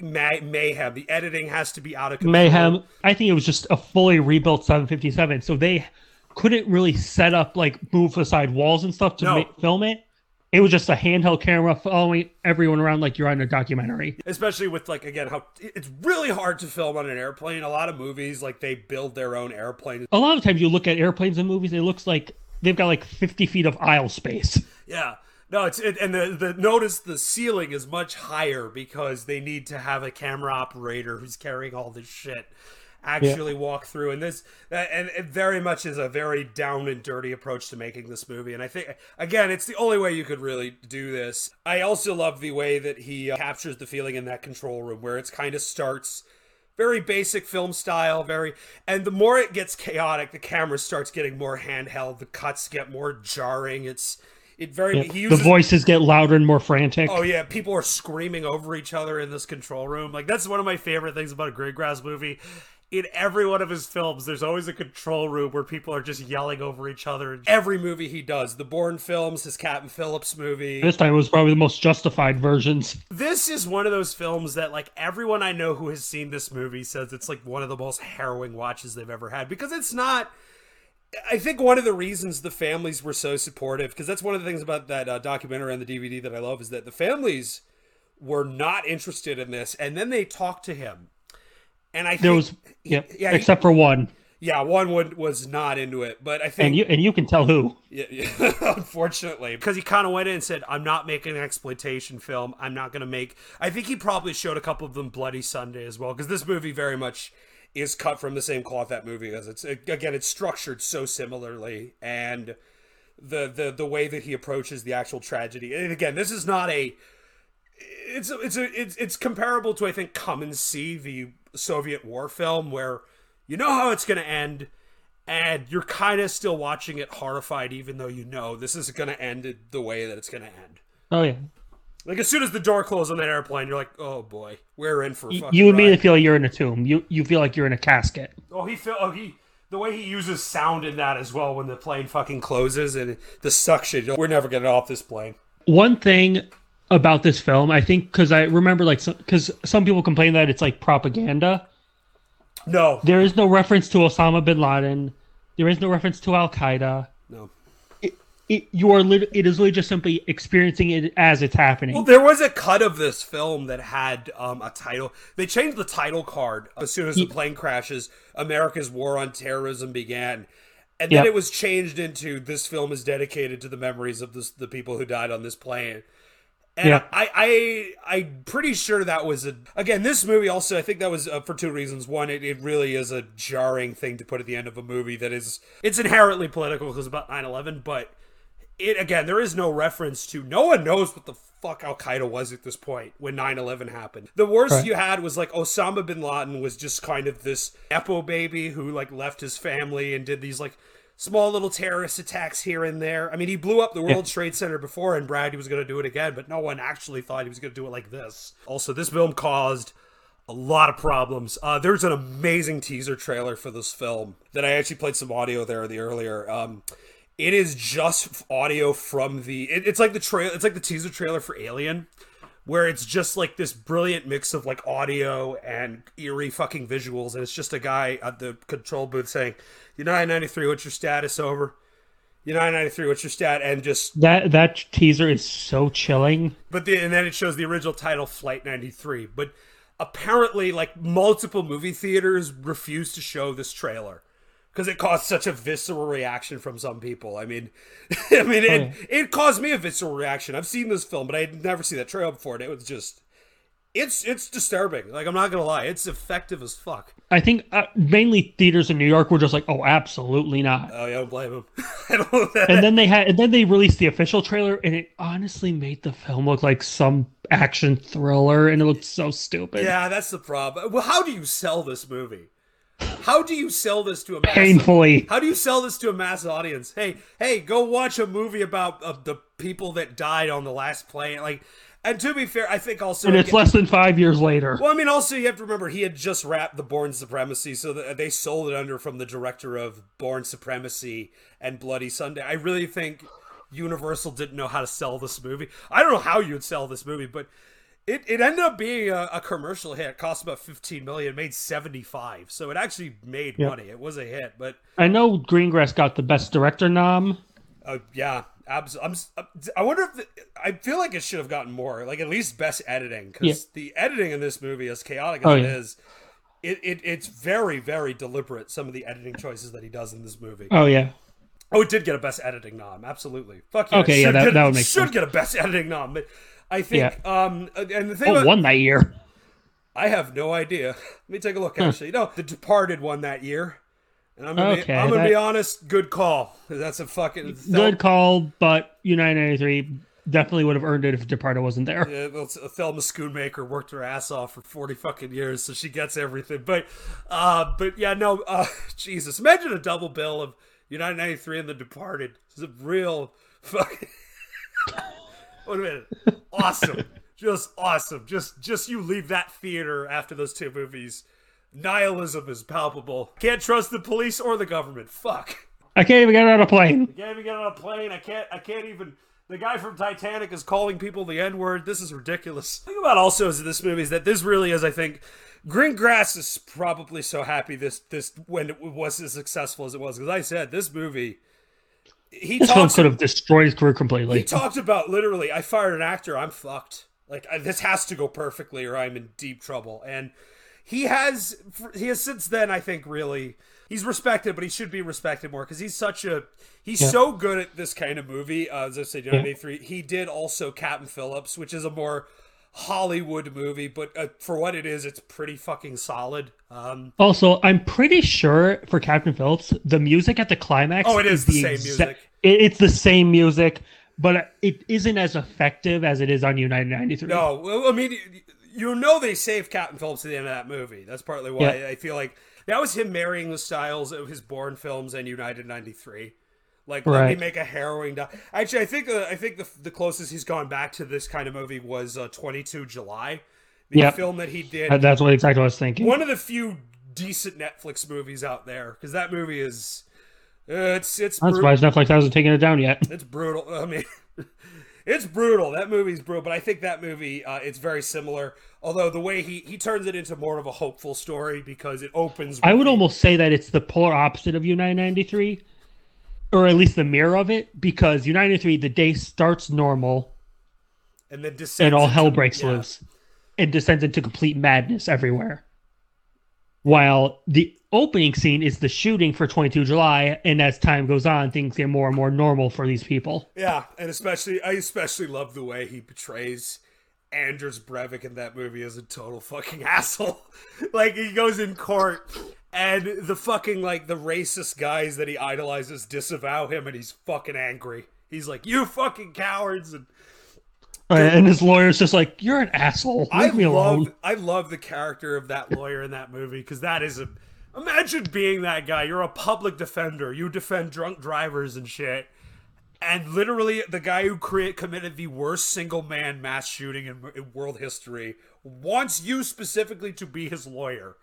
may, mayhem. The editing has to be out of control. Mayhem. I think it was just a fully rebuilt 757, so they couldn't really set up like move aside walls and stuff to No. ma- film it. It was just a handheld camera following everyone around like you're on a documentary. especially with like again how it's really hard to film on an airplane a lot of movies like they build their own airplane A lot of times you look at airplanes in movies, it looks like they've got like 50 feet of aisle space. yeah no it's it, and the, the notice the ceiling is much higher because they need to have a camera operator who's carrying all this shit actually walk through. And this and it very much is a very down and dirty approach to making this movie. And i think again it's the only way you could really do this. I also love the way that he uh, captures the feeling in that control room where it's kind of starts very basic film style very and the more it gets chaotic the camera starts getting more handheld the cuts get more jarring. It's it very Yeah, he the voices get louder and more frantic. Oh yeah, people are screaming over each other in this control room. Like that's one of my favorite things about a Greengrass movie. In every one of his films, there's always a control room where people are just yelling over each other. Every movie he does, the Bourne films, his Captain Phillips movie. This time it was probably the most justified versions. This is one of those films that like everyone I know who has seen this movie says it's like one of the most harrowing watches they've ever had because it's not I think one of the reasons the families were so supportive because that's one of the things about that uh, documentary on the DVD that I love is that the families were not interested in this and then they talked to him. And I think There was, yeah, yeah, he- except for one, yeah, one would, was not into it, but I think and you and you can tell who. yeah, yeah. unfortunately, because he kind of went in and said, "I'm not making an exploitation film. I'm not going to make." I think he probably showed a couple of them Bloody Sunday as well, because this movie very much is cut from the same cloth that movie is. It's again, it's structured so similarly, and the the the way that he approaches the actual tragedy. And again, this is not a. It's a, it's a, it's it's comparable to I think Come and See the Soviet war film where you know how it's going to end and you're kind of still watching it horrified even though you know this is going to end the way that it's going to end. Oh yeah, Like as soon as the door closed on that airplane, you're like, "Oh boy, we're in for a you, immediately ride." feel like you're in a tomb. You you feel like you're in a casket. Oh, he feel oh he the way he uses sound in that as well when the plane fucking closes and the suction. We're never getting off this plane. One thing about this film, I think, because I remember like because some people complain that it's like propaganda. No, There is no reference to Osama bin Laden. There is no reference to Al Qaeda. No. It, you are lit- it is literally just simply experiencing it as it's happening. Well, there was a cut of this film that had um, a title. They changed the title card as soon as the plane crashes. America's war on terrorism began, and then Yeah. it was changed into "This film is dedicated to the memories of this, the people who died on this plane." And Yeah. I, I, I'm pretty sure that was a. Again, this movie also, I think that was uh, for two reasons. One, it, it really is a jarring thing to put at the end of a movie that is. It's inherently political because about 9/11, but it again there is no reference to no one knows what the fuck Al Qaeda was at this point when 9/11 happened. The worst Right. you had was like Osama bin Laden was just kind of this epo baby who like left his family and did these like small little terrorist attacks here and there. I mean, he blew up the World Trade Center before and Brad, he was going to do it again, but no one actually thought he was going to do it like this. Also, this film caused a lot of problems. Uh, there's an amazing teaser trailer for this film that I actually played some audio there the earlier. Um, it is just audio from the. It, it's like the trail. It's like the teaser trailer for Alien, where it's just like this brilliant mix of like audio and eerie fucking visuals, and it's just a guy at the control booth saying, "United 93, what's your status? Over." United 93, what's your stat? And just That that teaser is so chilling. but the, and then it shows the original title, Flight 93. But apparently, like multiple movie theaters refused to show this trailer because it caused such a visceral reaction from some people. I mean, I mean, it, it caused me a visceral reaction. I've seen this film, but I had never seen that trailer before, and it was just, it's it's disturbing. Like I'm not gonna lie, it's effective as fuck. I think uh, mainly theaters in New York were just like, "Oh, absolutely not." Oh yeah, I don't blame them. Don't. and then they had, and then they released the official trailer, and it honestly made the film look like some action thriller, and it looked so stupid. Yeah, that's the problem. Well, how do you sell this movie? How do you sell this to a mass Painfully. How do you sell this to a mass audience? Hey, hey, go watch a movie about uh, the people that died on the last plane. Like, and to be fair, I think also and it's less than five years later. Well, I mean, also you have to remember he had just wrapped the Bourne Supremacy, so they sold it under from the director of Bourne Supremacy and Bloody Sunday. I really think Universal didn't know how to sell this movie. I don't know how you'd sell this movie, but it, it ended up being a, a commercial hit. It cost about fifteen million, made seventy five, so it actually made Yeah. money. It was a hit, but I know Greengrass got the best director nom. uh, yeah, abs- I'm, s- I wonder if the, I feel like it should have gotten more, like at least best editing, because Yeah. the editing in this movie, as chaotic as Oh, it yeah. is, it, it it's very very deliberate. Some of the editing choices that he does in this movie. Oh yeah. Oh, it did get a best editing nom. Absolutely. Fuck yeah. Okay, yeah, that- get, that would make should sense. get a best editing nom. But I think um and the thing Oh, about, won that year. I have no idea. Let me take a look. Huh. Actually, no, The Departed won that year, and I'm gonna, Okay, be, I'm gonna be honest. Good call. That's a fucking Good call, but United 93 definitely would have earned it if Departed wasn't there. Yeah, well, Thelma Schoonmaker worked her ass off for forty fucking years, so she gets everything. But, uh, but yeah, no, uh, Jesus, imagine a double bill of United ninety three and The Departed. It's a real fucking. Wait a minute, awesome, just awesome. Just, just you leave that theater after those two movies. Nihilism is palpable. Can't trust the police or the government. Fuck. I can't even get on a plane. I can't even get on a plane. I can't. I can't even. The guy from Titanic is calling people the N word. This is ridiculous. The thing about also is this movie is that this really is. I think Greengrass is probably so happy this this when it was as successful as it was because I said this movie. He This talks. could have destroyed his career completely. He talked about literally. I fired an actor. I'm fucked. Like I, this has to go perfectly, or I'm in deep trouble. And he has. He has since then. I think really. He's respected, but he should be respected more because he's such a he's Yeah. so good at this kind of movie. Uh, as I said, you know, Yeah. 1983. He did also Captain Phillips, which is a more Hollywood movie, but uh, for what it is, it's pretty fucking solid. Um, Also, I'm pretty sure for Captain Phillips, the music at the climax. Oh, it is the same exa- music. it- it's the same music, but it isn't as effective as it is on United 93. No, well, I mean, you know they saved Captain Phillips at the end of that movie. That's partly why Yeah. I feel like that was him marrying the styles of his Bourne films and United '93. Like, let me make a harrowing. Actually, I think uh, I think the the closest he's gone back to this kind of movie was uh, 22 July, the Yep. film that he did. That's what exactly I was thinking. One of the few decent Netflix movies out there because that movie is uh, it's it's I'm bru- surprised Netflix hasn't taken it down yet. it's brutal. I mean, it's brutal. That movie's brutal, but I think that movie uh, it's very similar. Although the way he he turns it into more of a hopeful story because it opens. I would almost say that it's the polar opposite of United 93, or at least the mirror of it, because United 3, the day starts normal and then descends and all hell breaks yeah. loose and descends into complete madness everywhere. While the opening scene is the shooting for 22 July, and as time goes on, things get more and more normal for these people. Yeah, and especially I especially love the way he portrays Anders Breivik in that movie as a total fucking asshole. like he goes in court and the fucking like the racist guys that he idolizes disavow him and he's fucking angry. He's like, "You fucking cowards!" And And his lawyer's just like, "You're an asshole. Leave I me alone." love I love the character of that lawyer in that movie because that is a imagine being that guy. You're a public defender. You defend drunk drivers and shit. And literally, the guy who create, committed the worst single man mass shooting in, in world history wants you specifically to be his lawyer.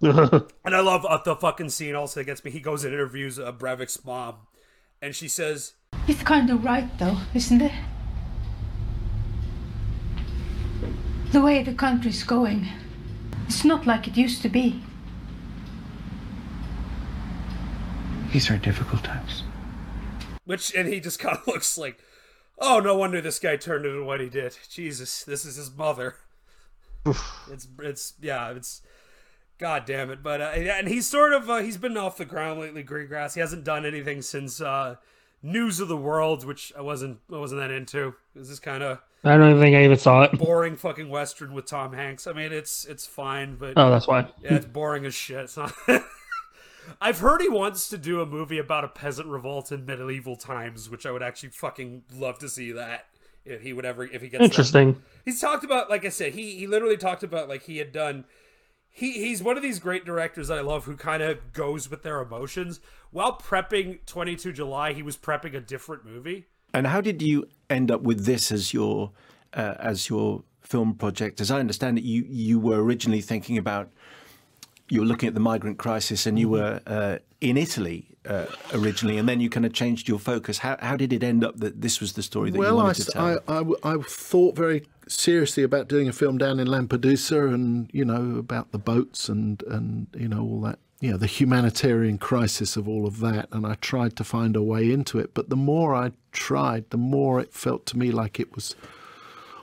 And I love uh, the fucking scene also that gets me. He goes and interviews uh, Breivik's mom, and she says, It's kind of right, though, isn't it? The way the country's going, it's not like it used to be. These are difficult times. which, and he just kind of looks like, oh, no wonder this guy turned into what he did. Jesus, this is his mother. it's, it's, yeah, it's, god damn it. But, uh, and he's sort of, uh, he's been off the ground lately, Greengrass. He hasn't done anything since, uh, News of the World, which I wasn't, I wasn't that into. This is kind of I don't even think I even saw it. boring fucking western with Tom Hanks. I mean, it's it's fine, but Oh, that's why. Yeah, it's boring as shit. It's not. I've heard he wants to do a movie about a peasant revolt in medieval times, which I would actually fucking love to see that if he would ever if he gets that. Interesting. He's talked about, like I said, he he literally talked about like he had done. He he's one of these great directors I love who kind of goes with their emotions. While prepping 22 July, he was prepping a different movie. And how did you end up with this as your uh, as your film project? As I understand it, you you were originally thinking about you were looking at the migrant crisis, and you were uh, in Italy uh, originally, and then you kind of changed your focus. How how did it end up that this was the story that you well, I, wanted to s- tell? I, I w- I thought very seriously about doing a film down in Lampedusa and, you know, about the boats and, and you know, all that, you know, the humanitarian crisis of all of that. And I tried to find a way into it. But the more I tried, the more it felt to me like it was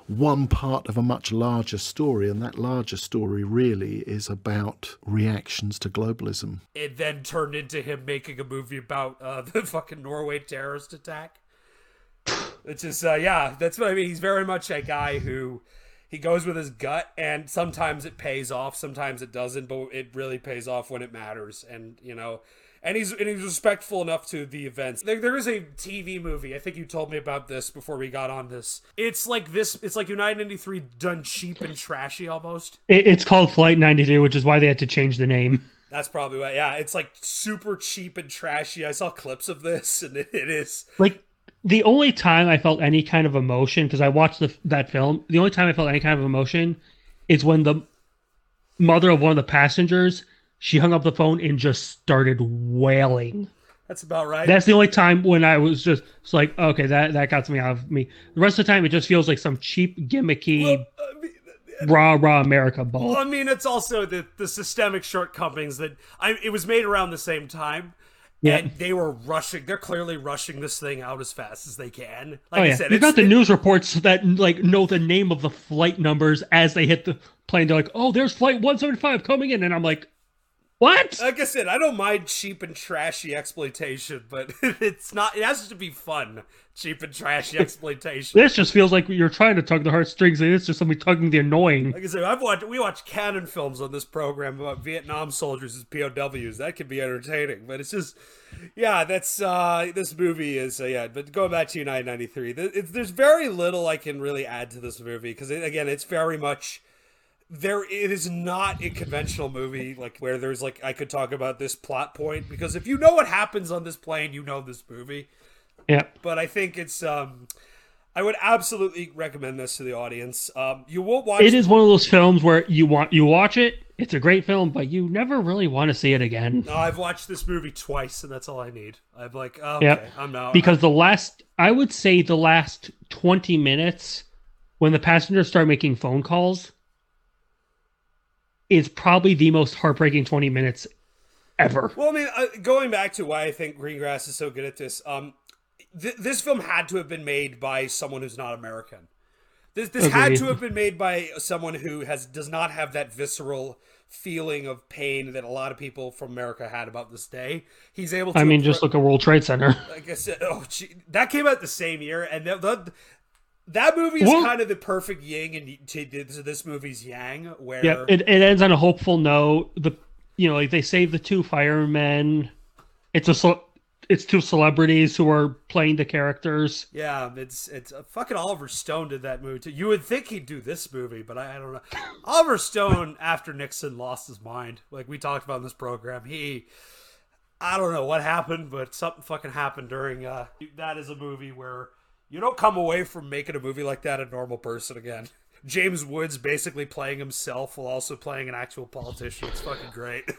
one part of a much larger story. And that larger story really is about reactions to globalism. It then turned into him making a movie about uh, the fucking Norway terrorist attack. It's just, uh, yeah, that's what I mean. He's very much a guy who he goes with his gut, and sometimes it pays off, sometimes it doesn't, but it really pays off when it matters. And you know, and he's and he's respectful enough to the events. There, there is a TV movie. I think you told me about this before we got on this. It's like this. It's like United ninety three done cheap and trashy almost. It, it's called Flight 93, which is why they had to change the name. That's probably why. Yeah, it's like super cheap and trashy. I saw clips of this, and it, it is. Like the only time I felt any kind of emotion because I watched the, that film, the only time I felt any kind of emotion is when the mother of one of the passengers she hung up the phone and just started wailing. That's about right. That's the only time when I was just it's like, okay, that that got me out of me. The rest of the time, it just feels like some cheap, gimmicky, uh, uh, raw, raw America ball. Well, I mean, it's also the the systemic shortcomings that I. It was made around the same time. Yeah. And they were rushing. They're clearly rushing this thing out as fast as they can. Like oh I said, it's, got the news reports that like know the name of the flight numbers as they hit the plane. They're like, "Oh, there's flight 175 coming in," and I'm like, "What?" Like I said, I don't mind cheap and trashy exploitation, but it's not. It has to be fun. Cheap and trashy exploitation. This just feels like you're trying to tug the heartstrings, and it's just somebody tugging the annoying. Like I said, I've watched we watch Cannon films on this program about Vietnam soldiers as POWs. That can be entertaining, but it's just, yeah, that's uh this movie is uh, yeah. But going back to United '93, th- there's very little I can really add to this movie because again, it's very much there. It is not a conventional movie like where there's like I could talk about this plot point because if you know what happens on this plane, you know this movie. Yeah. But I think it's um. I would absolutely recommend this to the audience. Um, you won't watch. It is one of those films where you want you watch it. It's a great film, but you never really want to see it again. No, I've watched this movie twice, and that's all I need. I'm like, okay, Yep. I'm now Because the last, I would say, the last twenty minutes, when the passengers start making phone calls, is probably the most heartbreaking twenty minutes ever. Well, I mean, uh, going back to why I think Greengrass is so good at this, um, th- this film had to have been made by someone who's not American. This this had to have been made by someone who has does not have that visceral feeling of pain that a lot of people from America had about this day. He's able to. I mean, just look at World Trade Center. like I said, oh, gee, that came out the same year, and the, the, that movie is Well- kind of the perfect yin and to this movie's yang, where Yeah, it, it ends on a hopeful note. The you know, like they save the two firemen. It's a it's two celebrities who are playing the characters. Yeah, it's it's uh, fucking Oliver Stone did that movie too. You would think he'd do this movie, but I, I don't know. Oliver Stone, after Nixon lost his mind, like we talked about in this program, he I don't know what happened, but something fucking happened during uh that is a movie where you don't come away from making a movie like that a normal person again. James Woods basically playing himself while also playing an actual politician. It's fucking great.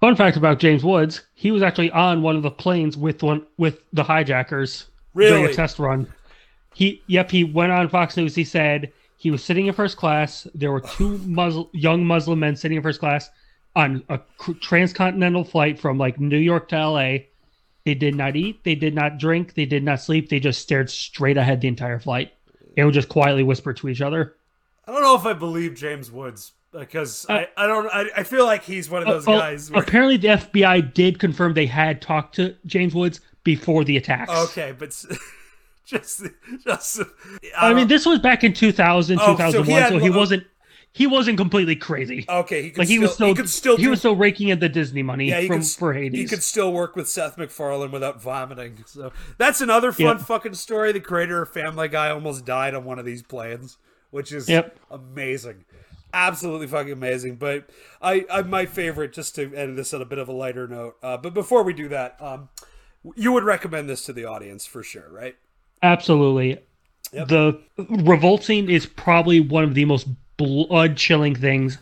Fun fact about James Woods: he was actually on one of the planes with one with the hijackers during a test run. He, yep, he went on Fox News. He said he was sitting in first class. There were two Muslim, young Muslim men sitting in first class on a transcontinental flight from like New York to L.A. They did not eat. They did not drink. They did not sleep. They just stared straight ahead the entire flight and would just quietly whisper to each other. I don't know if I believe James Woods because I, I don't I, I feel like he's one of those Uh, guys where Apparently, the FBI did confirm they had talked to James Woods before the attacks. Okay, but just just I, mean, this was back in 2000, Oh, so 2001, he so had- he, wasn't he wasn't completely crazy. Okay, he could like he was still- still he could still he do- was still raking in the Disney money yeah, he from could, for he could still work with Seth MacFarlane without vomiting. So that's another fun Yep. fucking story. The creator of Family Guy almost died on one of these planes, which is Yep. amazing. absolutely fucking amazing. But I, I my favorite, just to end this on a bit of a lighter note. Uh, but before we do that, um, you would recommend this to the audience for sure, right? Absolutely. Yep. The revolt scene is probably one of the most blood chilling things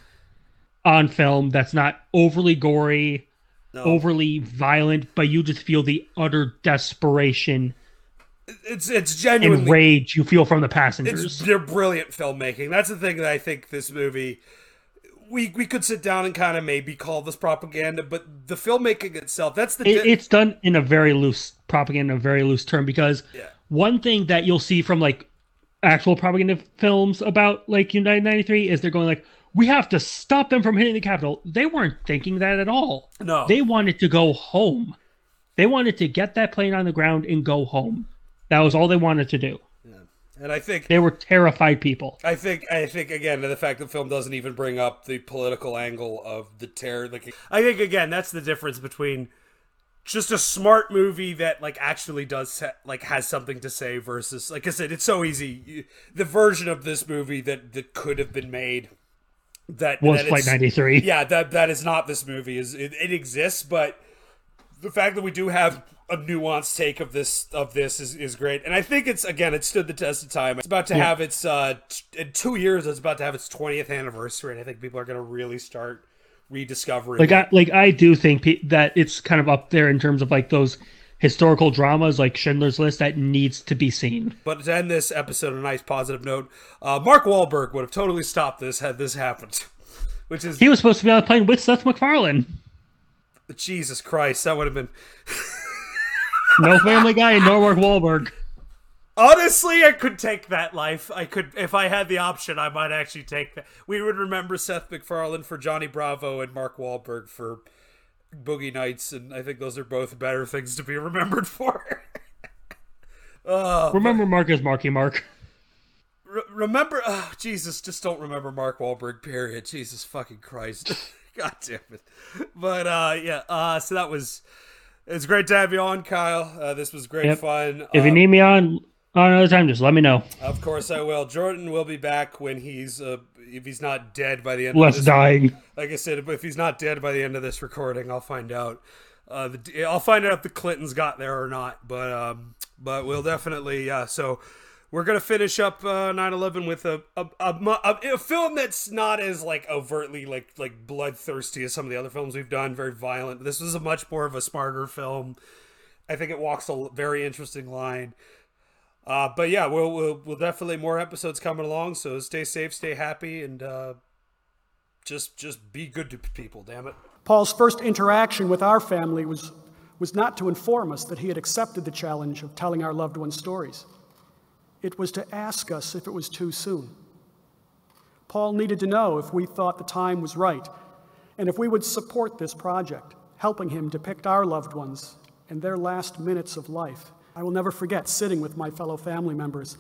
on film that's not overly gory, No. overly violent, but you just feel the utter desperation It's it's genuinely and rage you feel from the It's passengers. they're brilliant filmmaking. That's the thing that I think this movie we we could sit down and kind of maybe call this propaganda, but the filmmaking itself that's the It, it's done in a very loose propaganda, a very loose term because one thing that you'll see from like actual propaganda films about like United 93 is they're going like we have to stop them from hitting the capital. They weren't thinking that at all. No. They wanted to go home. They wanted to get that plane on the ground and go home. That was all they wanted to do. and I think They were terrified people. I think I think again the fact that the film doesn't even bring up the political angle of the terror. Like I think again that's the difference between just a smart movie that like actually does set, like has something to say versus like I said it's so easy. The version of this movie that that could have been made that Was that Flight 93. Yeah, that that is not this movie. Is it, it exists, but the fact that we do have a nuanced take of this of this is, is great and i think it's again it stood the test of time it's about to Yeah. have its uh t- in two years it's about to have its 20th anniversary and i think people are going to really start rediscovering Like. I like I do think pe- that it's kind of up there in terms of like those historical dramas like Schindler's List that needs to be seen. but to end this episode on a nice positive note uh mark Wahlberg would have totally stopped this had this happened which is He was supposed to be on the plane with Seth MacFarlane. jesus christ that would have been No Family Guy and no Mark Wahlberg. Honestly, I could take that life. I could, if I had the option, I might actually take that. We would remember Seth MacFarlane for Johnny Bravo and Mark Wahlberg for Boogie Nights, and I think those are both better things to be remembered for. oh, Remember Mark as Marky Mark. re- remember? Oh, Jesus, just don't remember Mark Wahlberg. Period. Jesus fucking Christ. God damn it. But uh, yeah. Uh, so that was. It's great to have you on, Kyle. Uh, this was great Yep. fun. If you Um, need me on another time, just let me know. Of course I will. Jordan will be back when he's uh, if he's not dead by the end. Less of this. dying. Like I said, if he's not dead by the end of this recording, I'll find out. Uh, the, I'll find out if the Clintons got there or not. But um, but we'll definitely. Uh, so we're gonna finish up uh, 9/11 with a a, a a a film that's not as like overtly like like bloodthirsty as some of the other films we've done. Very violent. This was a much more of a smarter film. I think it walks a very interesting line. Uh, but yeah, we'll, we'll we'll definitely more episodes coming along. So stay safe, stay happy, and uh, just just be good to people. Damn it. Paul's first interaction with our family was, was not to inform us that he had accepted the challenge of telling our loved ones' stories. It was to ask us if it was too soon. Paul needed to know if we thought the time was right and if we would support this project, helping him depict our loved ones and their last minutes of life. I will never forget sitting with my fellow family members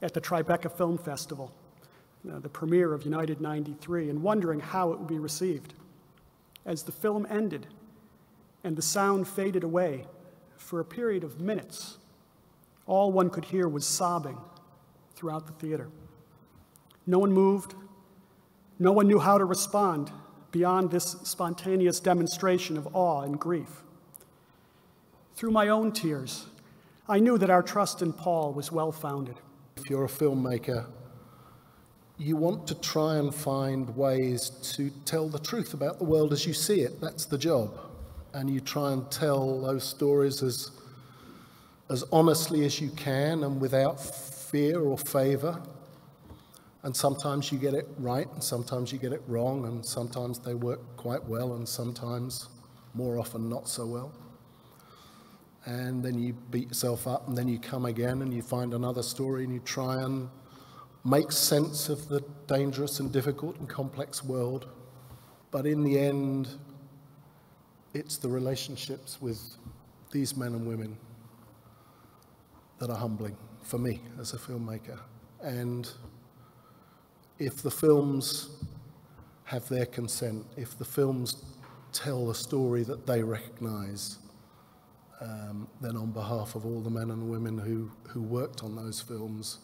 at the Tribeca Film Festival, uh, the premiere of United 93, and wondering how it would be received. As the film ended and the sound faded away for a period of minutes, all one could hear was sobbing throughout the theater. No one moved. No one knew how to respond beyond this spontaneous demonstration of awe and grief. Through my own tears, I knew that our trust in Paul was well founded. If you're a filmmaker, you want to try and find ways to tell the truth about the world as you see it. That's the job. And you try and tell those stories as, as honestly as you can and without fear or favor. And sometimes you get it right, and sometimes you get it wrong, and sometimes they work quite well, and sometimes, more often, not so well. And then you beat yourself up, and then you come again and you find another story and you try and make sense of the dangerous and difficult and complex world. But in the end, it's the relationships with these men and women that are humbling for me as a filmmaker. And if the films have their consent, if the films tell a story that they recognize, um, then on behalf of all the men and women who, who worked on those films,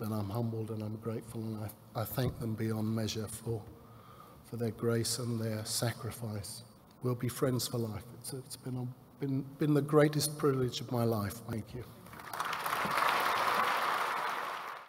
then I'm humbled and I'm grateful, and I, I thank them beyond measure for, for their grace and their sacrifice. We'll be friends for life. It's, it's been, a, been, been the greatest privilege of my life. Thank you.